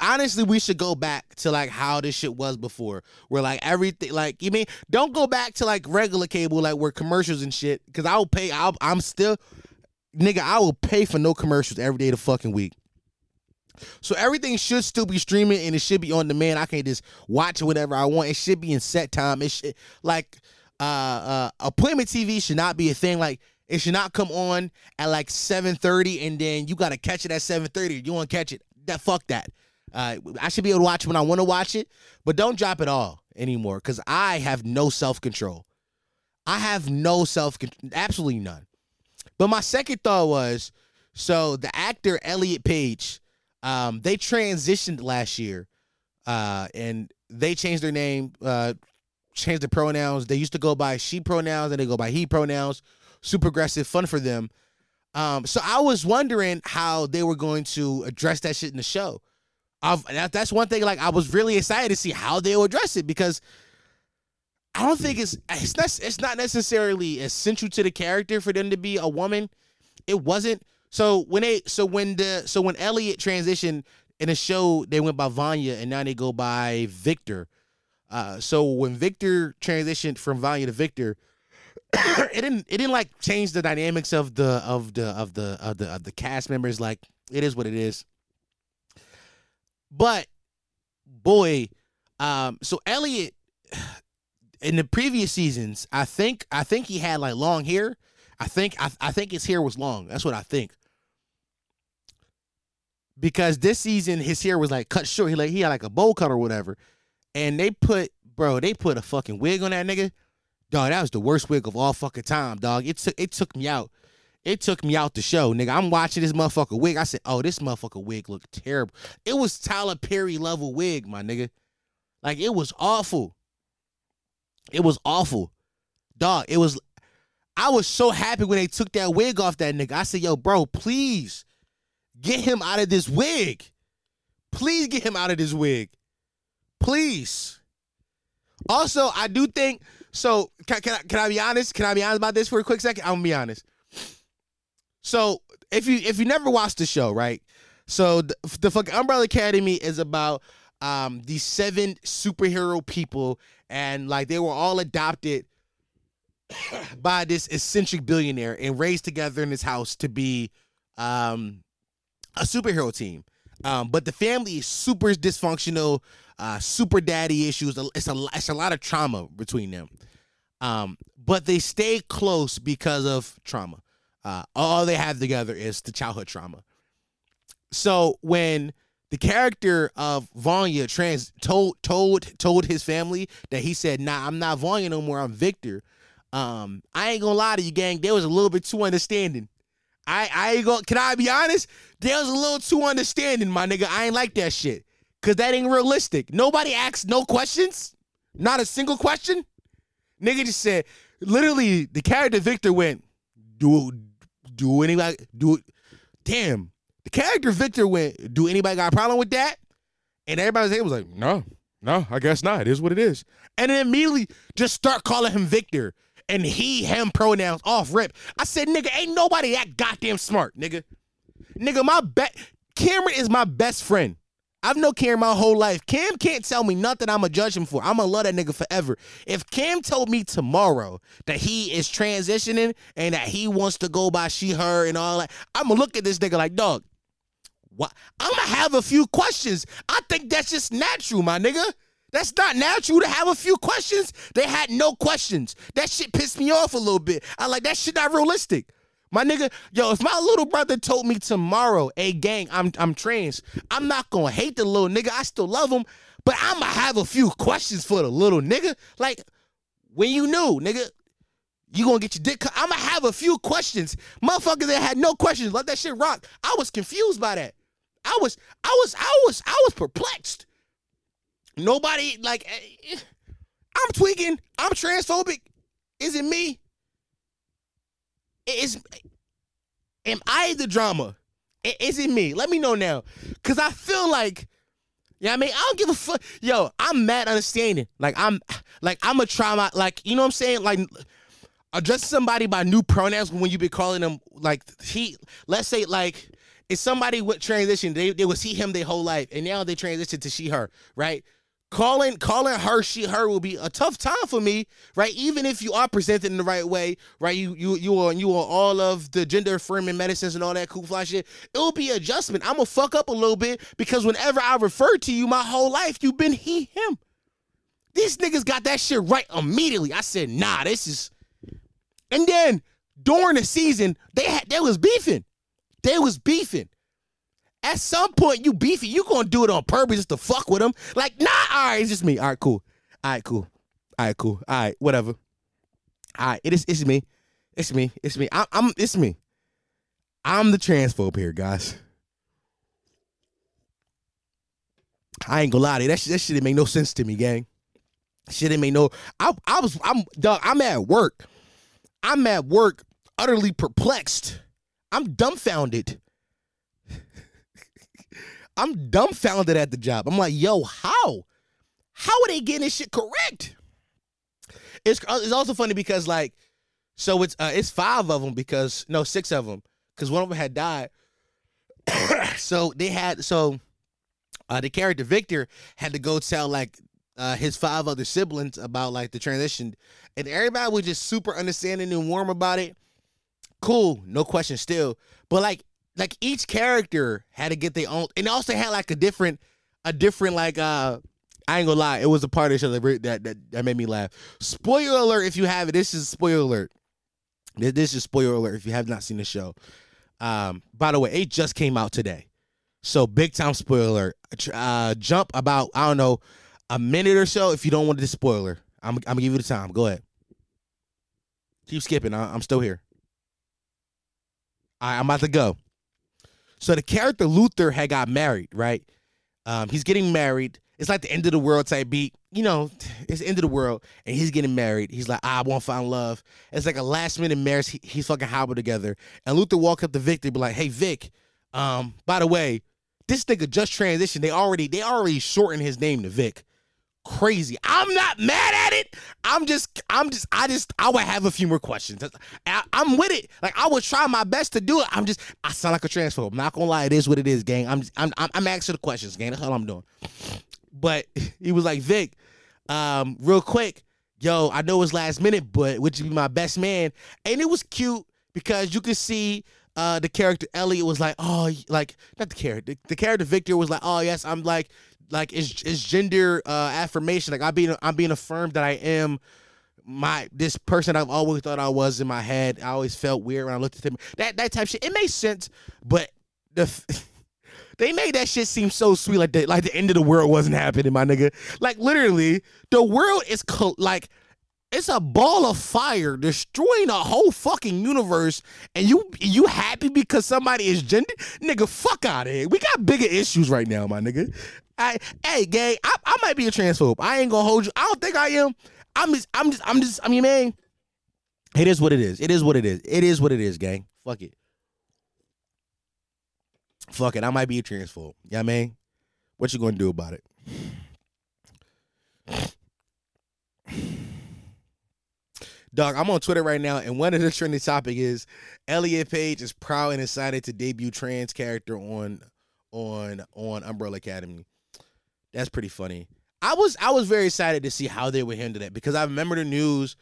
Honestly, we should go back to like how this shit was before, where like everything, like you mean, don't go back to like regular cable, like where commercials and shit. Because I will pay. i I'm still, nigga, I will pay for no commercials every day of the fucking week. So everything should still be streaming and it should be on demand. I can just watch whatever I want. It should be in set time. It should like uh, uh, appointment TV should not be a thing. Like it should not come on at like 7:30 and then you gotta catch it at 7:30. You want to catch it? That fuck that. Uh, I should be able to watch when I want to watch it, but don't drop it all anymore because I have no self control. I have no self control, absolutely none. But my second thought was, so the actor Elliot Page, um, they transitioned last year, uh, and they changed their name uh, changed the pronouns. They used to go by she pronouns and they go by he pronouns. Super aggressive, fun for them. Um, so I was wondering how they were going to address that shit in the show. That, that's one thing. Like I was really excited to see how they'll address it because I don't think it's it's not it's not necessarily essential to the character for them to be a woman. It wasn't. So when they so when the so when Elliot transitioned in the show, they went by Vanya and now they go by Victor. Uh, so when Victor transitioned from Vanya to Victor, it didn't it didn't like change the dynamics of the of the of the of the of the cast members. Like it is what it is. But boy, um, so Elliot in the previous seasons, I think I think he had like long hair. I think I, I think his hair was long. That's what I think. Because this season his hair was like cut short. He like he had like a bowl cut or whatever. And they put bro, they put a fucking wig on that nigga. Dog, that was the worst wig of all fucking time, dog. It took it took me out. It took me out the show, nigga. I'm watching this motherfucker wig. I said, "Oh, this motherfucker wig looked terrible." It was Tyler Perry level wig, my nigga. Like it was awful. It was awful, dog. It was. I was so happy when they took that wig off that nigga. I said, "Yo, bro, please get him out of this wig. Please get him out of this wig. Please." Also, I do think so. Can, can I can I be honest? Can I be honest about this for a quick second? I'm gonna be honest. So if you if you never watched the show, right? So the, the fucking Umbrella Academy is about um these seven superhero people, and like they were all adopted by this eccentric billionaire and raised together in his house to be um a superhero team. Um, but the family is super dysfunctional, uh, super daddy issues. It's a it's a lot of trauma between them. Um, but they stay close because of trauma. Uh, all they have together is the childhood trauma. So when the character of Vanya trans told told told his family that he said, "Nah, I'm not Vanya no more. I'm Victor." Um, I ain't gonna lie to you, gang. There was a little bit too understanding. I I ain't gonna. Can I be honest? There was a little too understanding, my nigga. I ain't like that shit, cause that ain't realistic. Nobody asked no questions, not a single question. Nigga just said, literally, the character Victor went, do do anybody do? it? Damn, the character Victor went, do anybody got a problem with that? And everybody was like, no, no, I guess not. It is what it is. And then immediately just start calling him Victor and he, him pronouns off rip. I said, nigga, ain't nobody that goddamn smart, nigga. Nigga, my bet Cameron is my best friend. I've known Cam my whole life. Cam can't tell me nothing I'm gonna judge him for. I'm gonna love that nigga forever. If Cam told me tomorrow that he is transitioning and that he wants to go by she, her, and all that, I'm gonna look at this nigga like, dog, what? I'm gonna have a few questions. I think that's just natural, my nigga. That's not natural to have a few questions. They had no questions. That shit pissed me off a little bit. I like that shit not realistic. My nigga, yo, if my little brother told me tomorrow, hey gang, I'm I'm trans, I'm not gonna hate the little nigga. I still love him, but I'ma have a few questions for the little nigga. Like, when you knew, nigga, you gonna get your dick cut. I'ma have a few questions. Motherfuckers that had no questions, let that shit rock. I was confused by that. I was, I was, I was, I was perplexed. Nobody like eh, eh, I'm tweaking. I'm transphobic. Is it me? Is am I the drama? Is it me? Let me know now. Cause I feel like, yeah, I mean, I don't give a fuck. Yo, I'm mad understanding. Like I'm like I'm a trauma, like, you know what I'm saying? Like address somebody by new pronouns when you be calling them like he let's say like if somebody would transition, they, they would see him their whole life, and now they transition to she her, right? Calling calling her she her will be a tough time for me right? Even if you are presented in the right way right? You you you are you are all of the gender affirming medicines and all that cool fly shit. It will be adjustment. I'm gonna fuck up a little bit because whenever i refer to you my whole life you've been he him. These niggas got that shit right immediately. I said nah this is and then during the season they had they was beefing. They was beefing at some point, you beefy, you gonna do it on purpose just to fuck with him. Like, nah, all right, it's just me. All right, cool. All right, cool. All right, cool. All right, whatever. All right, it is. It's me. It's me. It's me. I'm. I'm it's me. I'm the transphobe here, guys. I ain't gonna lie to you. That shit, that shit didn't make no sense to me, gang. Shit didn't make no. I, I was. I'm. Dog, I'm at work. I'm at work, utterly perplexed. I'm dumbfounded. I'm dumbfounded at the job. I'm like, yo, how? How are they getting this shit correct? It's uh, it's also funny because like, so it's uh, it's five of them because no six of them because one of them had died. so they had so uh, the character Victor had to go tell like uh, his five other siblings about like the transition, and everybody was just super understanding and warm about it. Cool, no question still. But like like each character had to get their own and also had like a different a different like uh I ain't gonna lie, it was a part of the show that that that, that made me laugh. Spoiler alert if you have it, this is spoiler alert. This, this is spoiler alert if you have not seen the show. Um, by the way, it just came out today. So big time spoiler. Uh, jump about I don't know a minute or so if you don't want the spoiler. I'm, I'm gonna give you the time. Go ahead. Keep skipping. I, I'm still here. Right, I'm about to go. So the character Luther had got married, right? Um, he's getting married. It's like the end of the world type beat. You know, it's the end of the world, and he's getting married. He's like, I won't find love. It's like a last minute marriage. He, he's fucking hobbled together. And Luther walk up to Vic, they be like, Hey Vic, um, by the way, this nigga just transitioned. They already they already shortened his name to Vic crazy. I'm not mad at it. I'm just, I'm just, I just, I would have a few more questions. I, am with it. Like I would try my best to do it. I'm just, I sound like a transphobe. I'm not gonna lie, it is what it is, gang. I'm, I'm, I'm asking the questions, gang. That's all I'm doing. But he was like, Vic, um, real quick, yo, I know it's last minute, but would you be my best man? And it was cute because you could see uh, the character Elliot was like, oh, like not the character, the, the character Victor was like, oh yes, I'm like like is is gender uh, affirmation. Like I'm being I'm being affirmed that I am my this person I've always thought I was in my head. I always felt weird when I looked at him. That that type shit. It makes sense, but the they made that shit seem so sweet. Like the like the end of the world wasn't happening, my nigga. Like literally, the world is co- like it's a ball of fire destroying a whole fucking universe, and you you happy because somebody is gender? Nigga, fuck out of here. We got bigger issues right now, my nigga. I, hey, gay, I, I might be a transphobe. I ain't gonna hold you. I don't think I am. I'm just, I'm just, I'm just. I mean, man, it is what it is. It is what it is. It is what it is, gang. Fuck it. Fuck it. I might be a transphobe. Yeah, you know I mean, what you gonna do about it? Dog, I'm on Twitter right now, and one of the trending topic is Elliot Page is proud and excited to debut trans character on on on Umbrella Academy. That's pretty funny. I was I was very excited to see how they would handle that because I remember the news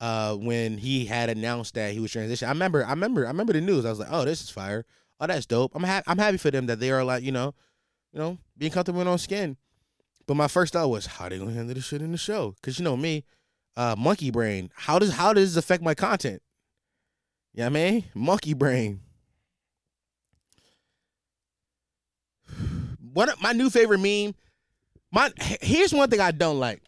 uh, when he had announced that he was transitioning. I remember I remember I remember the news. I was like, "Oh, this is fire. Oh, that's dope." I'm ha- I'm happy for them that they are like, you know, you know, being comfortable in on skin. But my first thought was, how they gonna handle this shit in the show? Cause you know me, uh, monkey brain. How does how does this affect my content? Yeah, you know I monkey brain. Of my new favorite meme my here's one thing I don't like.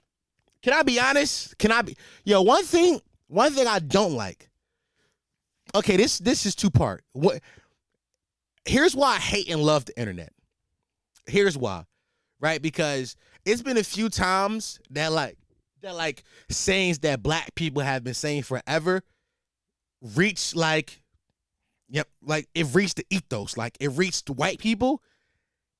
Can I be honest? Can I be yo? One thing, one thing I don't like. Okay, this this is two part. What? Here's why I hate and love the internet. Here's why, right? Because it's been a few times that like that like sayings that black people have been saying forever reach like yep like it reached the ethos like it reached white people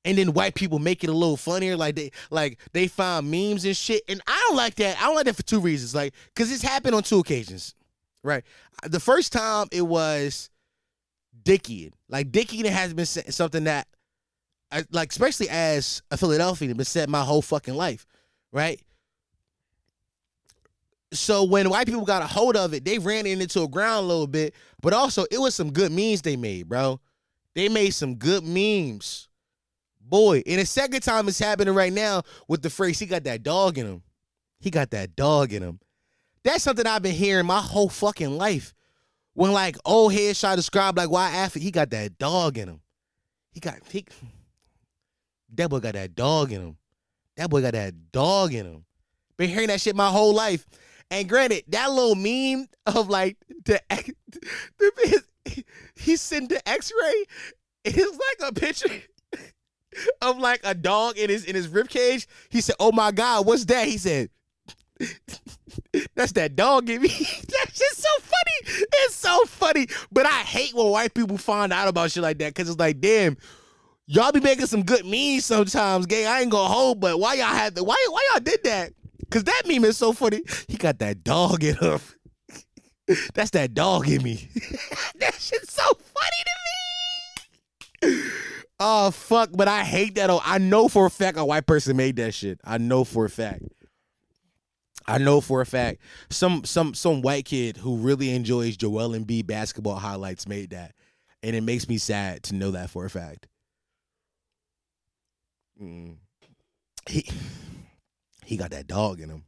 and then white people make it a little funnier like they like they find memes and shit. And i don't like that. I don't like that for two reasons like because it's happened on two occasions right? The first time it was dickie like dickie has been something that I, like especially as a philadelphian been said my whole fucking life right? So when white people got a hold of it they ran it into a ground a little bit but also it was some good memes they made bro. They made some good memes boy. And the second time it's happening right now with the phrase, he got that dog in him. He got that dog in him. That's something I've been hearing my whole fucking life. When like old heads try to describe like why athlete, he got that dog in him. He got he, that boy got that dog in him. That boy got that dog in him. Been hearing that shit my whole life. And granted, that little meme of like the, the he sent the X-ray. It's like a picture of like a dog in his in his rib cage. He said, "Oh my God, what's that?" He said, "That's that dog in me." That's just so funny. It's so funny. But I hate when white people find out about shit like that because it's like, damn. Y'all be making some good memes sometimes, gang. I ain't gonna hold, but why y'all had the why why y'all did that? Cause that meme is so funny. He got that dog in him. That's that dog in me. that shit's so funny to me. Oh fuck, but I hate that. I know for a fact a white person made that shit. I know for a fact. I know for a fact some some some white kid who really enjoys Joel Embiid basketball highlights made that, and it makes me sad to know that for a fact. Mm. He he got that dog in him.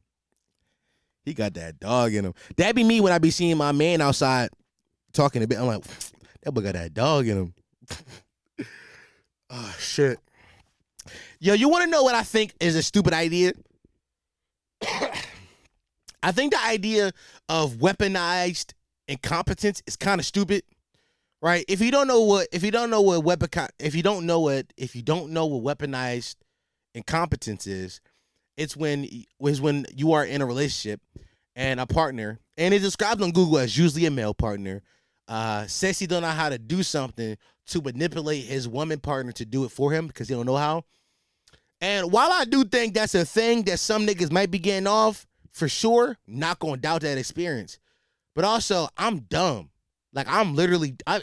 He got that dog in him. That be me when I be seeing my man outside talking a bit. I'm like, that boy got that dog in him. oh shit. Yo, you want to know what I think is a stupid idea? I think the idea of weaponized incompetence is kind of stupid, right? If you don't know what, if you don't know what weapon, if you don't know what, if you don't know what weaponized incompetence is, it's when is when you are in a relationship and a partner, and it described on Google as usually a male partner, uh, says he don't know how to do something to manipulate his woman partner to do it for him because he don't know how. And while I do think that's a thing that some niggas might be getting off, for sure, not gonna doubt that experience. But also, I'm dumb. Like I'm literally I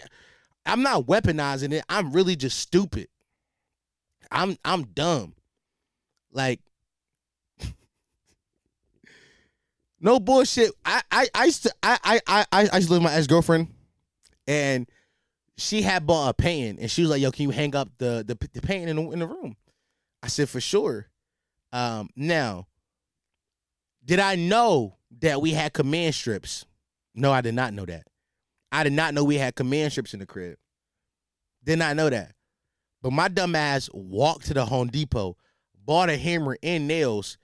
I'm not weaponizing it. I'm really just stupid. I'm I'm dumb. Like no bullshit. I I I used to I I I I used to live with my ex girlfriend, and she had bought a painting, and she was like, "Yo, can you hang up the the, the painting in the, in the room?" I said, "For sure." Um, now, did I know that we had command strips? No, I did not know that. I did not know we had command strips in the crib. Did not know that. But my dumb ass walked to the Home Depot, bought a hammer and nails.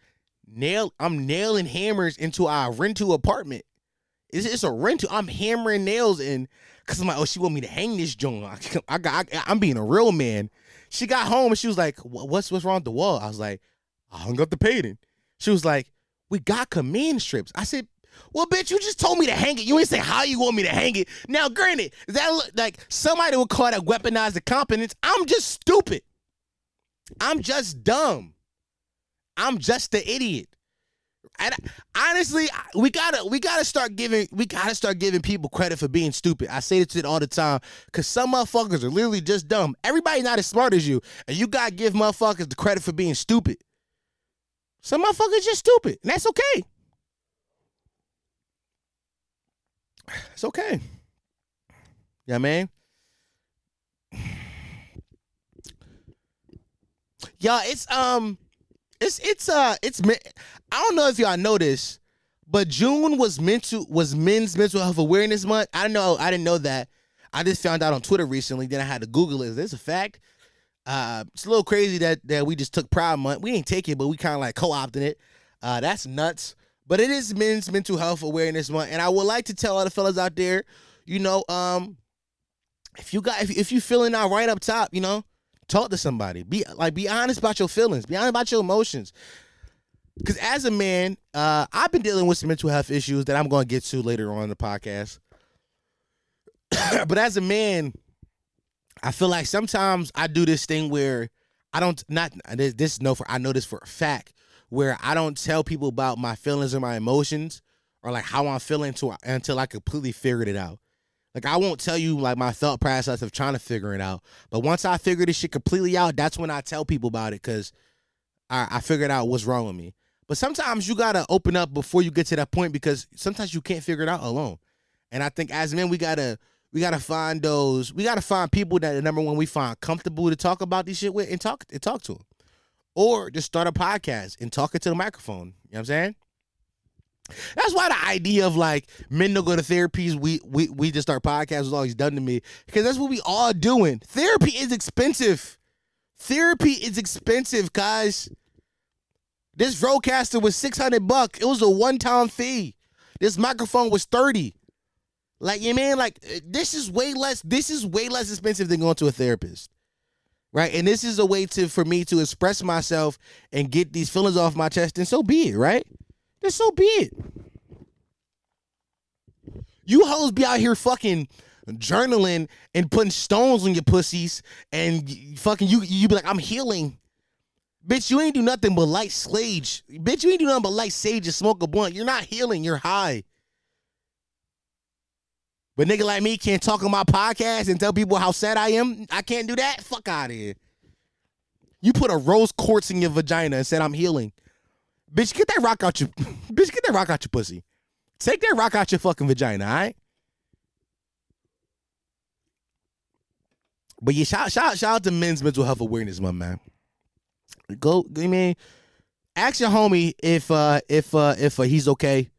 Nail, I'm nailing hammers into our rental apartment. It's, it's a rental. I'm hammering nails in because I'm like, oh, she want me to hang this joint. I, got, I, I'm being a real man. She got home and she was like, what's what's wrong with the wall? I was like, I hung up the painting. She was like, we got command strips. I said, well, bitch, you just told me to hang it. You ain't say how you want me to hang it. Now, granted, that look like somebody would call that weaponized incompetence. I'm just stupid. I'm just dumb. I'm just the idiot. And honestly, we gotta we gotta start giving we gotta start giving people credit for being stupid. I say this all the time because some motherfuckers are literally just dumb. Everybody not as smart as you, and you gotta give motherfuckers the credit for being stupid. Some motherfuckers just stupid, and that's okay. It's okay. Yeah, man. Y'all, it's um, it's it's uh, it's I don't know if y'all know this, but June was mental was Men's Mental Health Awareness Month. I don't know. I didn't know that. I just found out on Twitter recently. Then I had to Google it. it. Is a fact? Uh, it's a little crazy that that we just took Pride Month. We didn't take it, but we kind of like co-opted it. Uh, that's nuts. But it is Men's Mental Health Awareness Month, and I would like to tell all the fellas out there, you know, um, if you got if, if you feeling out right up top, you know, talk to somebody. Be like be honest about your feelings. Be honest about your emotions. Because as a man, uh, I've been dealing with some mental health issues that I'm going to get to later on in the podcast. but as a man, I feel like sometimes I do this thing where I don't not this no for I know this for a fact where I don't tell people about my feelings or my emotions or like how I'm feeling until until I completely figured it out. Like I won't tell you like my thought process of trying to figure it out, but once I figure this shit completely out, that's when I tell people about it because I, I figured out what's wrong with me. But sometimes you gotta open up before you get to that point because sometimes you can't figure it out alone. And I think as men, we gotta we gotta find those. We gotta find people that number one we find comfortable to talk about these shit with and talk and talk to them, or just start a podcast and talk it to the microphone. You know what I'm saying? That's why the idea of like men don't go to therapies, we we we just start podcasts was always done to me because that's what we all doing. Therapy is expensive. Therapy is expensive, guys. This Rodecaster was six hundred bucks. It was a one time fee. This microphone was thirty. Like you mean like eh, this is way less. This is way less expensive than going to a therapist, right? And this is a way to for me to express myself and get these feelings off my chest. And so be it, right? Then so be it. You hoes be out here fucking journaling and putting stones on your pussies and fucking you you be like I'm healing. Bitch, you ain't do nothing but light sage. Bitch, you ain't do nothing but light sage and smoke a blunt. You're not healing, you're high. But nigga like me can't talk on my podcast and tell people how sad I am. I can't do that. Fuck out of here. You put a rose quartz in your vagina and said I'm healing. Bitch, get that rock out your bitch, get that rock out your pussy. Take that rock out your fucking vagina, all right? But yeah, shout shout shout out to men's mental health awareness month, man. Go, I mean, ask your homie if uh if uh if uh, he's okay.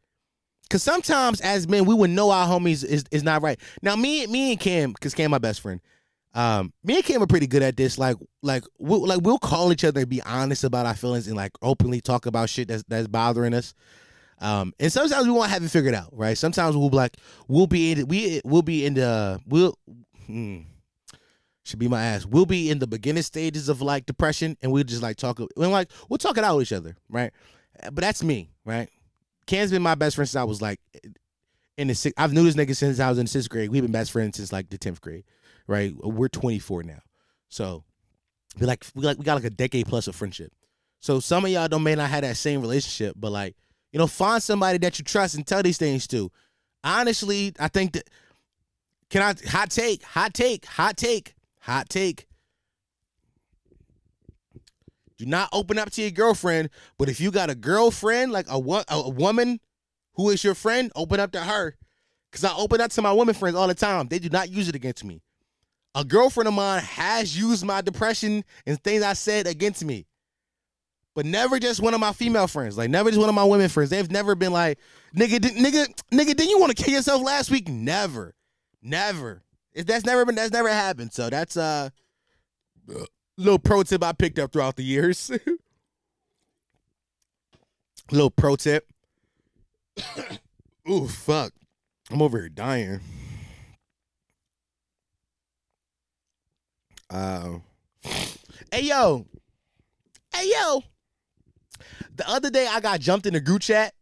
Cause sometimes as men we would know our homies is, is not right. Now me me and Cam, cause Cam my best friend, um, me and Cam are pretty good at this. Like like we'll like we'll call each other and be honest about our feelings and like openly talk about shit that's that's bothering us. Um, and sometimes we won't have it figured out, right? Sometimes we'll be like we'll be in we we'll be in the we'll hmm, should be my ass. We'll be in the beginning stages of like depression and we'll just like talk and like we'll talk it out with each other, right? But that's me, right? Cam's been my best friend since I was like in the sixth. I've knew this nigga since I was in sixth grade. We've been best friends since like the tenth grade, right? We're 24 now, so we like we like we got like a decade plus of friendship. So some of y'all don't may not have that same relationship, but like you know, find somebody that you trust and tell these things to. Honestly, I think that can I hot take, hot take, hot take, hot take. Do not open up to your girlfriend, but if you got a girlfriend, like a, wo- a woman who is your friend, open up to her. Cause I open up to my women friends all the time. They do not use it against me. A girlfriend of mine has used my depression and things I said against me. But never just one of my female friends. Like never just one of my women friends. They've never been like, nigga, di- nigga, nigga, didn't you want to kill yourself last week? Never. Never. It, that's never been that's never happened. So that's uh little pro tip I picked up throughout the years. little pro tip. Ooh, fuck. I'm over here dying. Uh, hey yo. Hey yo. The other day I got jumped in the group chat.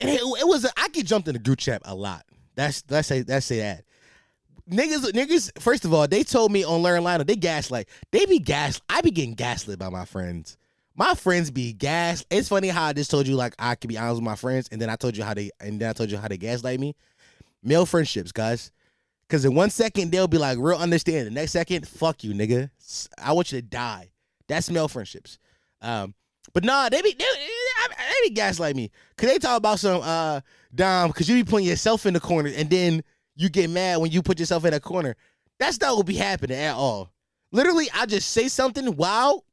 And it, it was a, I get jumped in the group chat a lot. That's that's say that's say that niggas, niggas. First of all, they told me on Learn Lionel they gaslight. They be gas. I be getting gaslit by my friends. My friends be gas. It's funny how I just told you like I can be honest with my friends, and then I told you how they, and then I told you how they gaslight me. Male friendships, guys. Because in one second they'll be like real understanding. The next second, fuck you, nigga. I want you to die. That's male friendships. Um, but nah, they be they, they be gaslight me. Cause they talk about some uh Dom, cause you be putting yourself in the corner and then you get mad when you put yourself in a corner. That's not what be happening at all. Literally, I just say something wow,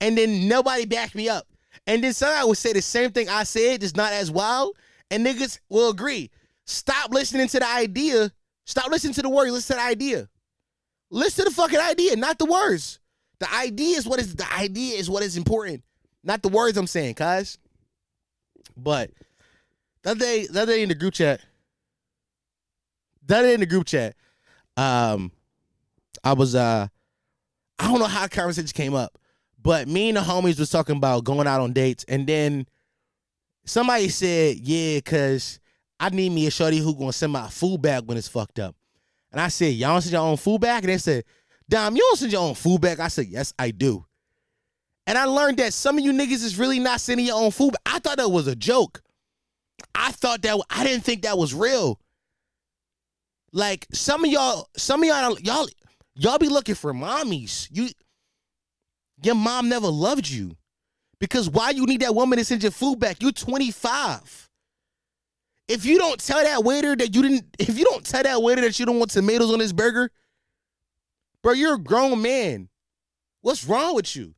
and then nobody back me up. And then somebody would say the same thing I said, just not as wild, and niggas will agree. Stop listening to the idea. Stop listening to the words. Listen to the idea. Listen to the fucking idea, not the words. The idea is what is the idea is what is important, not the words I'm saying, guys. But that day, other day in the group chat, that day in the group chat. Um, I was uh, I don't know how conversation came up, but me and the homies was talking about going out on dates, and then somebody said, "Yeah, cause I need me a shorty who gonna send my food back when it's fucked up." And I said, "Y'all send your own food back?" And they said, "Dom, you don't send your own food back." I said, "Yes, I do." And I learned that some of you niggas is really not sending your own food. Back. I thought that was a joke. I thought that I didn't think that was real. Like some of y'all, some of y'all, y'all, y'all be looking for mommies. You, your mom never loved you, because why you need that woman to send your food back? You're 25. If you don't tell that waiter that you didn't, if you don't tell that waiter that you don't want tomatoes on this burger, bro, you're a grown man. What's wrong with you,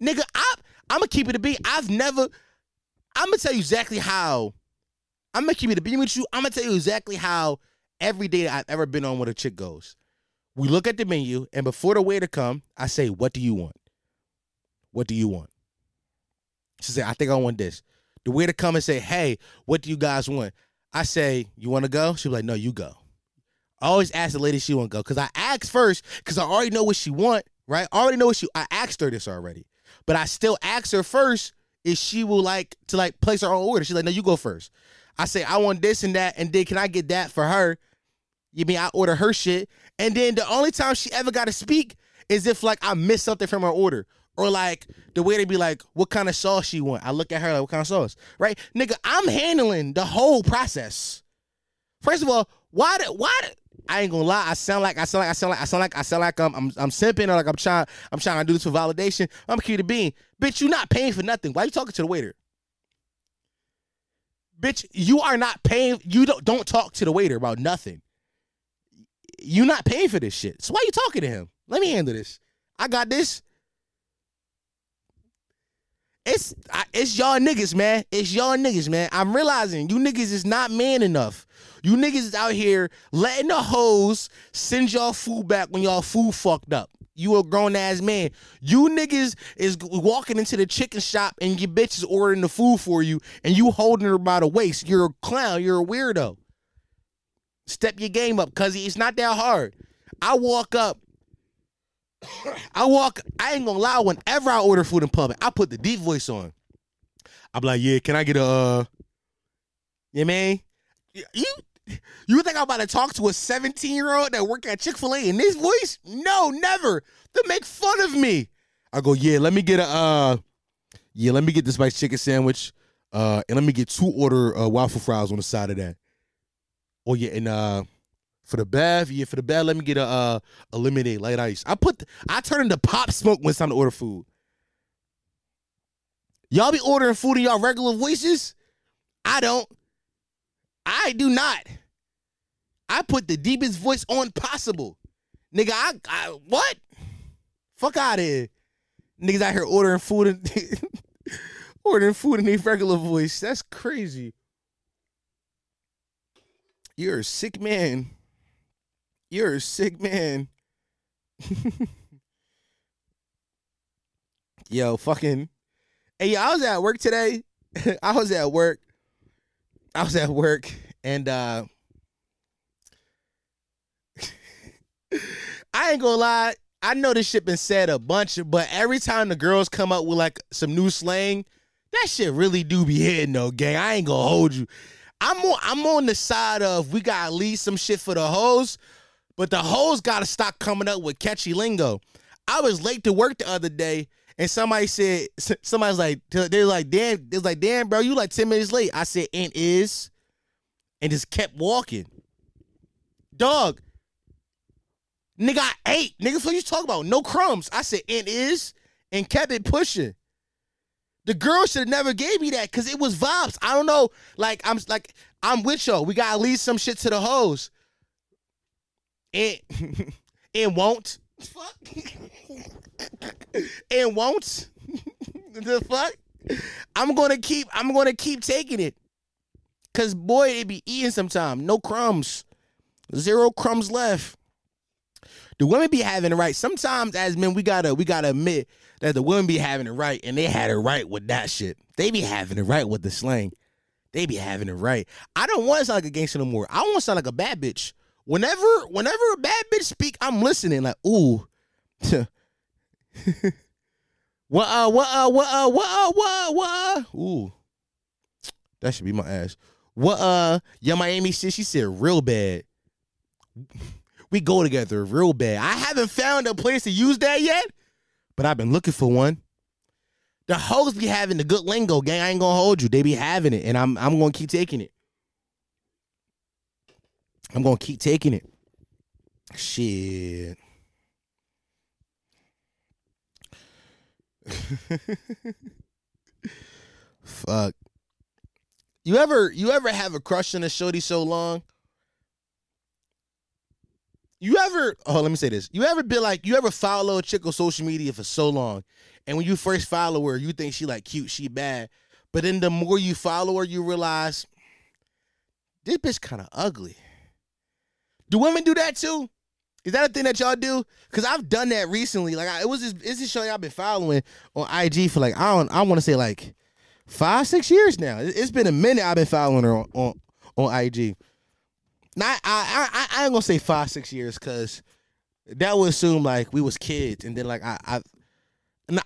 nigga? I, I'm gonna keep it a beat. I've never. I'm gonna tell you exactly how. I'm gonna keep it a beat with you. I'm gonna tell you exactly how every day I've ever been on with a chick goes. We look at the menu, and before the waiter come, I say, "What do you want? What do you want?" She said, "I think I want this." The waiter come and say, "Hey, what do you guys want?" I say, "You want to go?" She be like, "No, you go." I always ask the lady she want to go because I ask first because I already know what she want. Right? I already know what she. I asked her this already, but I still ask her first if she will like to like place her own order. She's like, "No, you go first. I say I want this and that, and then can I get that for her? You mean I order her shit, and then the only time she ever got to speak is if like I miss something from her order, or like the way they be like, what kind of sauce she want? I look at her like, what kind of sauce, right? Nigga, I'm handling the whole process. First of all, why? The, why? The, I ain't gonna lie. I sound like I sound like I sound like I sound like I sound like I'm I'm, I'm simping or like I'm trying I'm trying to do this for validation. I'm cute to being. Bitch, you not paying for nothing. Why you talking to the waiter? Bitch, you are not paying. You don't don't talk to the waiter about nothing. You not paying for this shit. So why you talking to him? Let me handle this. I got this. It's I, it's y'all niggas, man. It's y'all niggas, man. I'm realizing you niggas is not man enough. You niggas is out here letting the hoes send y'all food back when y'all food fucked up. You a grown ass man. You niggas is walking into the chicken shop and your bitch is ordering the food for you and you holding her by the waist. You're a clown. You're a weirdo. Step your game up, cuz it's not that hard. I walk up I walk, I ain't gonna lie, whenever I order food in public, I put the deep voice on. I'm like, yeah, can I get a uh yeah, man? You you think I'm about to talk to a 17 year old that work at Chick-fil-A in this voice? No, never. They make fun of me. I go, yeah, let me get a uh yeah, let me get this spicy chicken sandwich. Uh and let me get two order uh, waffle fries on the side of that. Oh yeah, and uh for the Bev, yeah, for the Bev, let me get a uh a lemonade light ice. I put I turn into pop smoke when it's time to order food. Y'all be ordering food in y'all regular voices? I don't. I do not. I put the deepest voice on possible. Nigga, I, I what? Fuck out of here. Niggas out here ordering food in ordering food in their regular voice. That's crazy. You're a sick man. You're a sick man. Yo, fucking. Hey, I was at work today. I was at work. I was at work and uh I ain't gonna lie. I know this shit been said a bunch, but every time the girls come up with like some new slang, that shit really do be hitting though, gang. I ain't gonna hold you. I'm on I'm on the side of we gotta leave some shit for the hoes, but the hoes gotta stop coming up with catchy lingo. I was late to work the other day, and somebody said somebody's like they're like damn, it's like damn, bro, you like ten minutes late. I said and is, and just kept walking. Dog, nigga, I ate. Nigga, what you talking about? No crumbs. I said and is, and kept it pushing. The girl should have never gave me that because it was vibes. I don't know. Like I'm like I'm with y'all. We gotta leave some shit to the hoes. And and won't. Fuck. and won't. the fuck. I'm gonna keep. I'm gonna keep taking it. Cause boy, it be eating sometime. No crumbs. Zero crumbs left. The women be having it right. Sometimes as men, we gotta we gotta admit that the women be having it right, and they had it right with that shit. They be having it right with the slang. They be having it right. I don't want to sound like a gangster no more. I want to sound like a bad bitch. Whenever, whenever a bad bitch speak, I'm listening. Like, ooh, what uh, what uh, what uh, what uh, what uh, what uh, ooh, that should be my ass. What uh, yeah, Miami shit. She said real bad. We go together real bad. I haven't found a place to use that yet, but I've been looking for one. The hoes be having the good lingo, gang. I ain't gonna hold you. They be having it, and I'm I'm gonna keep taking it. I'm gonna keep taking it. Shit. Fuck. You ever you ever have a crush on a shorty so long? You ever oh let me say this. You ever be like you ever follow a chick on social media for so long and when you first follow her, you think she like cute, she bad. But then the more you follow her, you realize this bitch kind of ugly. Do women do that too? Is that a thing that y'all do? Cause I've done that recently. Like I, it was this, it's this show y'all been following on IG for like I don't I want to say like five six years now. It- It's been a minute I've been following her on on, on IG. Not I, I I ain't gonna say five six years because that would assume like we was kids and then like I I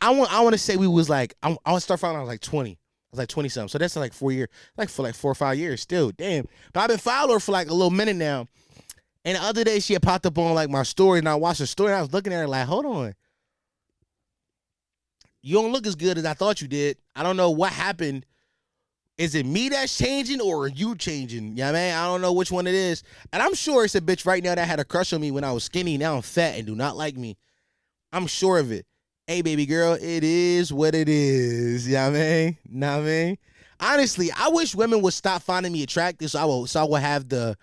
I want I want to say we was like I, I want to start following I was like twenty. I was like twenty something. So that's like four years, like for like four or five years still. Damn. But I've been following her for like a little minute now. And the other day she had popped up on like my story and I watched her story and I was looking at her like, hold on. You don't look as good as I thought you did. I don't know what happened Is it me that's changing or are you changing? Yeah, man, I don't know which one it is. And I'm sure it's a bitch right now that had a crush on me when I was skinny. Now I'm fat and do not like me. I'm sure of it. Hey, baby girl, it is what it is. Yeah, you know I mean, know I mean. Honestly, I wish women would stop finding me attractive, so I will, so I will have the.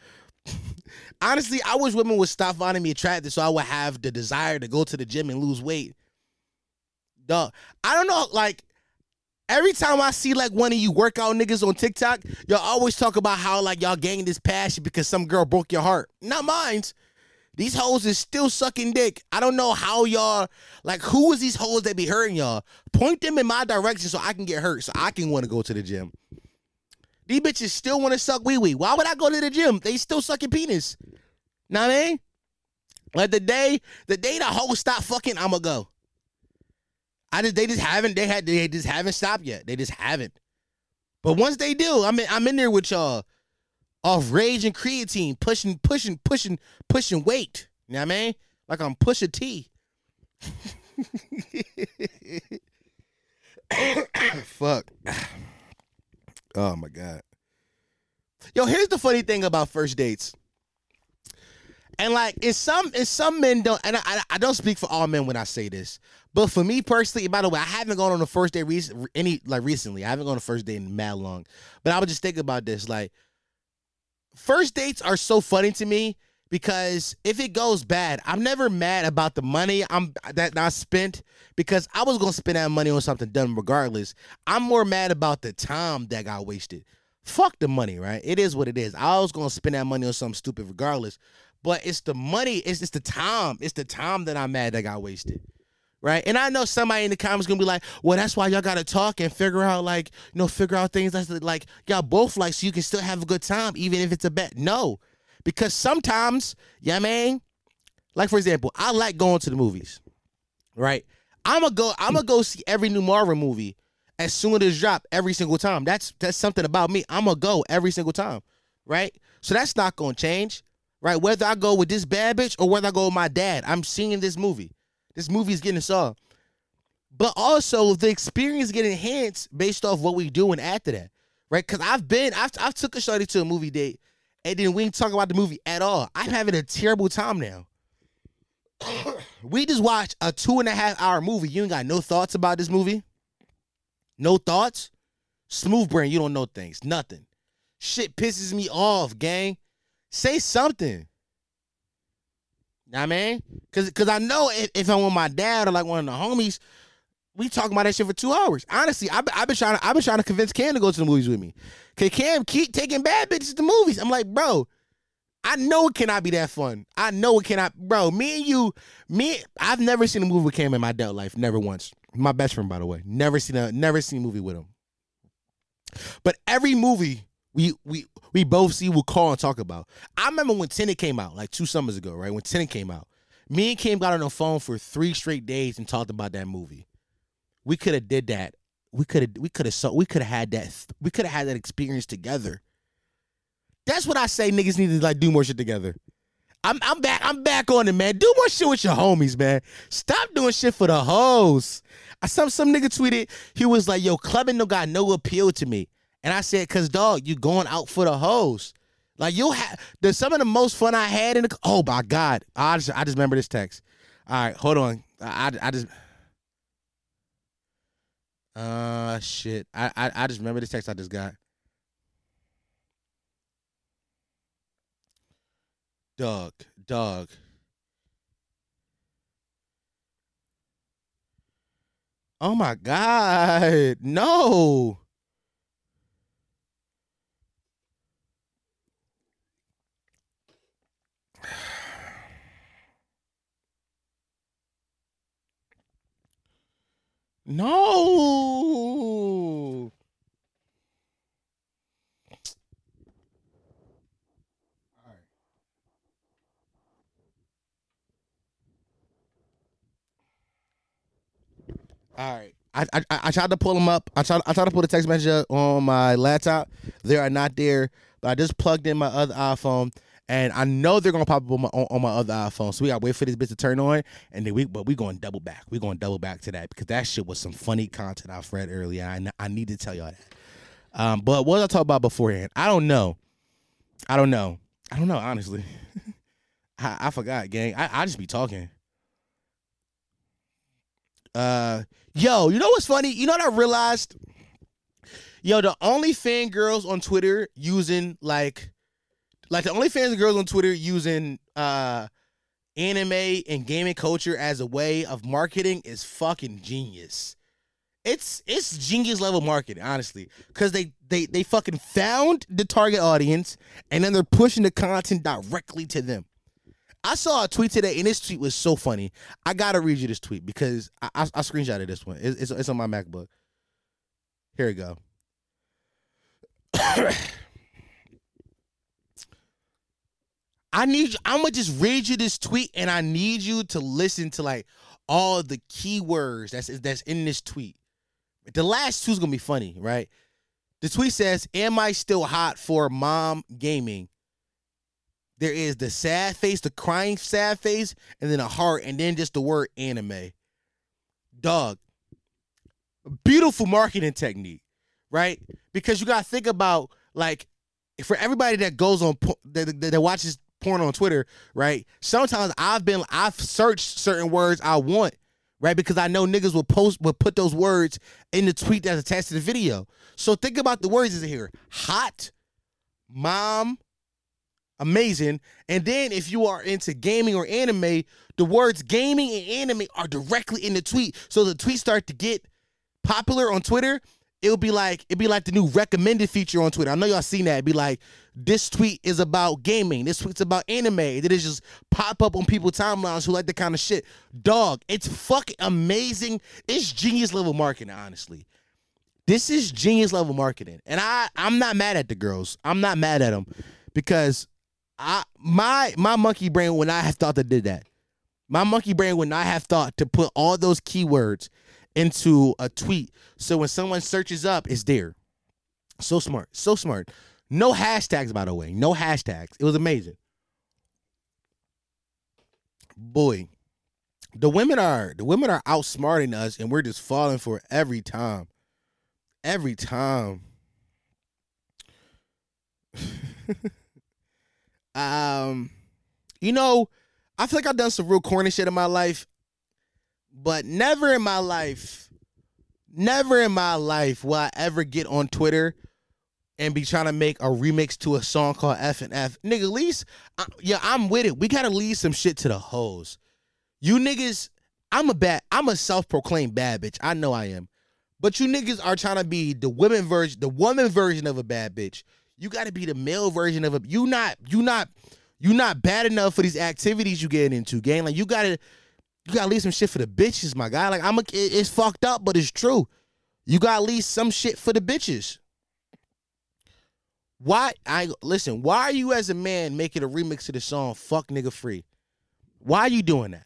Honestly, I wish women would stop finding me attractive, so I would have the desire to go to the gym and lose weight. Dog, I don't know, like Every time I see like one of you workout niggas on TikTok, y'all always talk about how like y'all gained this passion because some girl broke your heart. Not mine. These hoes is still sucking dick. I don't know how y'all like who is these hoes that be hurting y'all? Point them in my direction so I can get hurt, so I can want to go to the gym. These bitches still want to suck wee wee. Why would I go to the gym? They still sucking penis. Know what I mean? Like the day, the day the hoes stop fucking, I'ma go. I just they just haven't they had they just haven't stopped yet. They just haven't. But once they do, I'm in, I'm in there with y'all off rage and creatine, pushing, pushing, pushing, pushing weight. You know what I mean? Like I'm pushing T. Fuck. Oh my god. Yo, here's the funny thing about first dates. And like, in some, in some men don't, and I, I don't speak for all men when I say this, but for me personally, by the way, I haven't gone on a first date recent, any like recently. I haven't gone on a first date in mad long, but I was just thinking about this. Like, first dates are so funny to me because if it goes bad, I'm never mad about the money I'm that I spent because I was gonna spend that money on something done regardless. I'm more mad about the time that got wasted. Fuck the money, right? It is what it is. I was gonna spend that money on something stupid regardless. But it's the money, it's just the time. It's the time that I'm mad that got wasted. Right. And I know somebody in the comments gonna be like, well, that's why y'all gotta talk and figure out like, you know, figure out things that's like y'all both like so you can still have a good time, even if it's a bet. No. Because sometimes, yeah, man, like for example, I like going to the movies. Right? I'm gonna go, I'm gonna go see every new Marvel movie as soon as it's dropped every single time. That's that's something about me. I'm gonna go every single time. Right? So that's not gonna change right? Whether I go with this bad bitch or whether I go with my dad, I'm seeing this movie. This movie is getting saw. But also the experience get enhanced based off what we doing after that, right? Because I've been, I've, I've took a shorty to a movie date, and then we didn't talk about the movie at all. I'm having a terrible time now. we just watched a two and a half hour movie. You ain't got no thoughts about this movie. No thoughts. Smooth brain. You don't know things. Nothing. Shit pisses me off, gang. Say something. I mean, cause cause I know if, if I'm with my dad or like one of the homies, we talk about that shit for two hours. Honestly, I've, I've been trying to I've been trying to convince Cam to go to the movies with me. Cause Cam keep taking bad bitches to the movies. I'm like, bro, I know it cannot be that fun. I know it cannot, bro. Me and you, me, I've never seen a movie with Cam in my adult life, never once. My best friend, by the way, never seen a never seen a movie with him. But every movie we we we both see we'll call and talk about. I remember when Tenet came out, like two summers ago, right? When Tenet came out, me and Cam got on the phone for three straight days and talked about that movie. We could have did that. We could have we could have so we could have had that we could have had that experience together. That's what I say. Niggas need to like do more shit together. I'm I'm back. I'm back on it, man. Do more shit with your homies, man. Stop doing shit for the hoes. I some some nigga tweeted. He was like, "Yo, clubbing no got no appeal to me." And I said, cause dog, you going out for the hoes. Like you'll have the some of the most fun I had in the oh my god. I just I just remember this text. All right, hold on. I, I just uh shit. I, I I just remember this text I just got. Dog, dog. Oh my god. No. No. All right. I, I I tried to pull them up. I tried I tried to pull the text message on my laptop. They are not there. But I just plugged in my other iPhone and I know they're gonna pop up on my, on, my other iPhone. So we gotta wait for this bitch to turn on, and then we but we going double back. We going double back to that because that shit was some funny content I've read earlier. I I need to tell y'all that. Um, but what I talking about beforehand? I don't know. I don't know. I don't know, honestly. I, I forgot, gang. I, I just be talking. Uh yo, you know what's funny? You know what I realized? Yo, the only fan girls on Twitter using like like the only fans girls on Twitter using uh anime and gaming culture as a way of marketing is fucking genius. It's it's genius level marketing, honestly, because they they they fucking found the target audience and then they're pushing the content directly to them. I saw a tweet today, and this tweet was so funny. I gotta read you this tweet because I I, I screenshotted this one. It's, it's it's on my MacBook. Here we go. I need you, I'm gonna just read you this tweet and I need you to listen to like all the keywords that's that's in this tweet. The last two's gonna be funny, right? The tweet says, Am I still hot for mom gaming? There is the sad face, the crying sad face, and then a heart, and then just the word anime. Dog. Beautiful marketing technique, right? Because you gotta think about like for everybody that goes on that, that, that watches porn on Twitter, right? Sometimes I've been I've searched certain words I want, right? Because I know niggas will post will put those words in the tweet that's attached to the video. So think about the words in here. Hot, mom, amazing. And then if you are into gaming or anime, the words gaming and anime are directly in the tweet. So the tweets start to get popular on Twitter it'll be like it'd be like the new recommended feature on Twitter. I know y'all seen that. It'd be like this tweet is about gaming. This tweet's about anime. It is just pop up on people timelines who like the kind of shit. Dog, it's fucking amazing. It's genius level marketing, honestly. This is genius level marketing, and I I'm not mad at the girls. I'm not mad at them because I my my monkey brain would not have thought they did that. My monkey brain would not have thought to put all those keywords into a tweet. So when someone searches up, it's there. So smart. So smart. No hashtags, by the way. No hashtags. It was amazing. Boy, the women are the women are outsmarting us, and we're just falling for every time. Every time. um, you know, I feel like I've done some real corny shit in my life. But never in my life, never in my life will I ever get on Twitter and be trying to make a remix to a song called F and F. Nigga, at least, I, yeah, I'm with it. We gotta leave some shit to the hoes. You niggas, I'm a bad, I'm a self-proclaimed bad bitch. I know I am. But you niggas are trying to be the women version, the woman version of a bad bitch. You gotta be the male version of a you not, you not, you not bad enough for these activities you get into, gang. Like you gotta you gotta leave some shit for the bitches, my guy. Like I'm a, it's fucked up, but it's true. You gotta leave some shit for the bitches. Why I listen, why are you as a man making a remix to the song Fuck Nigga Free? Why are you doing that?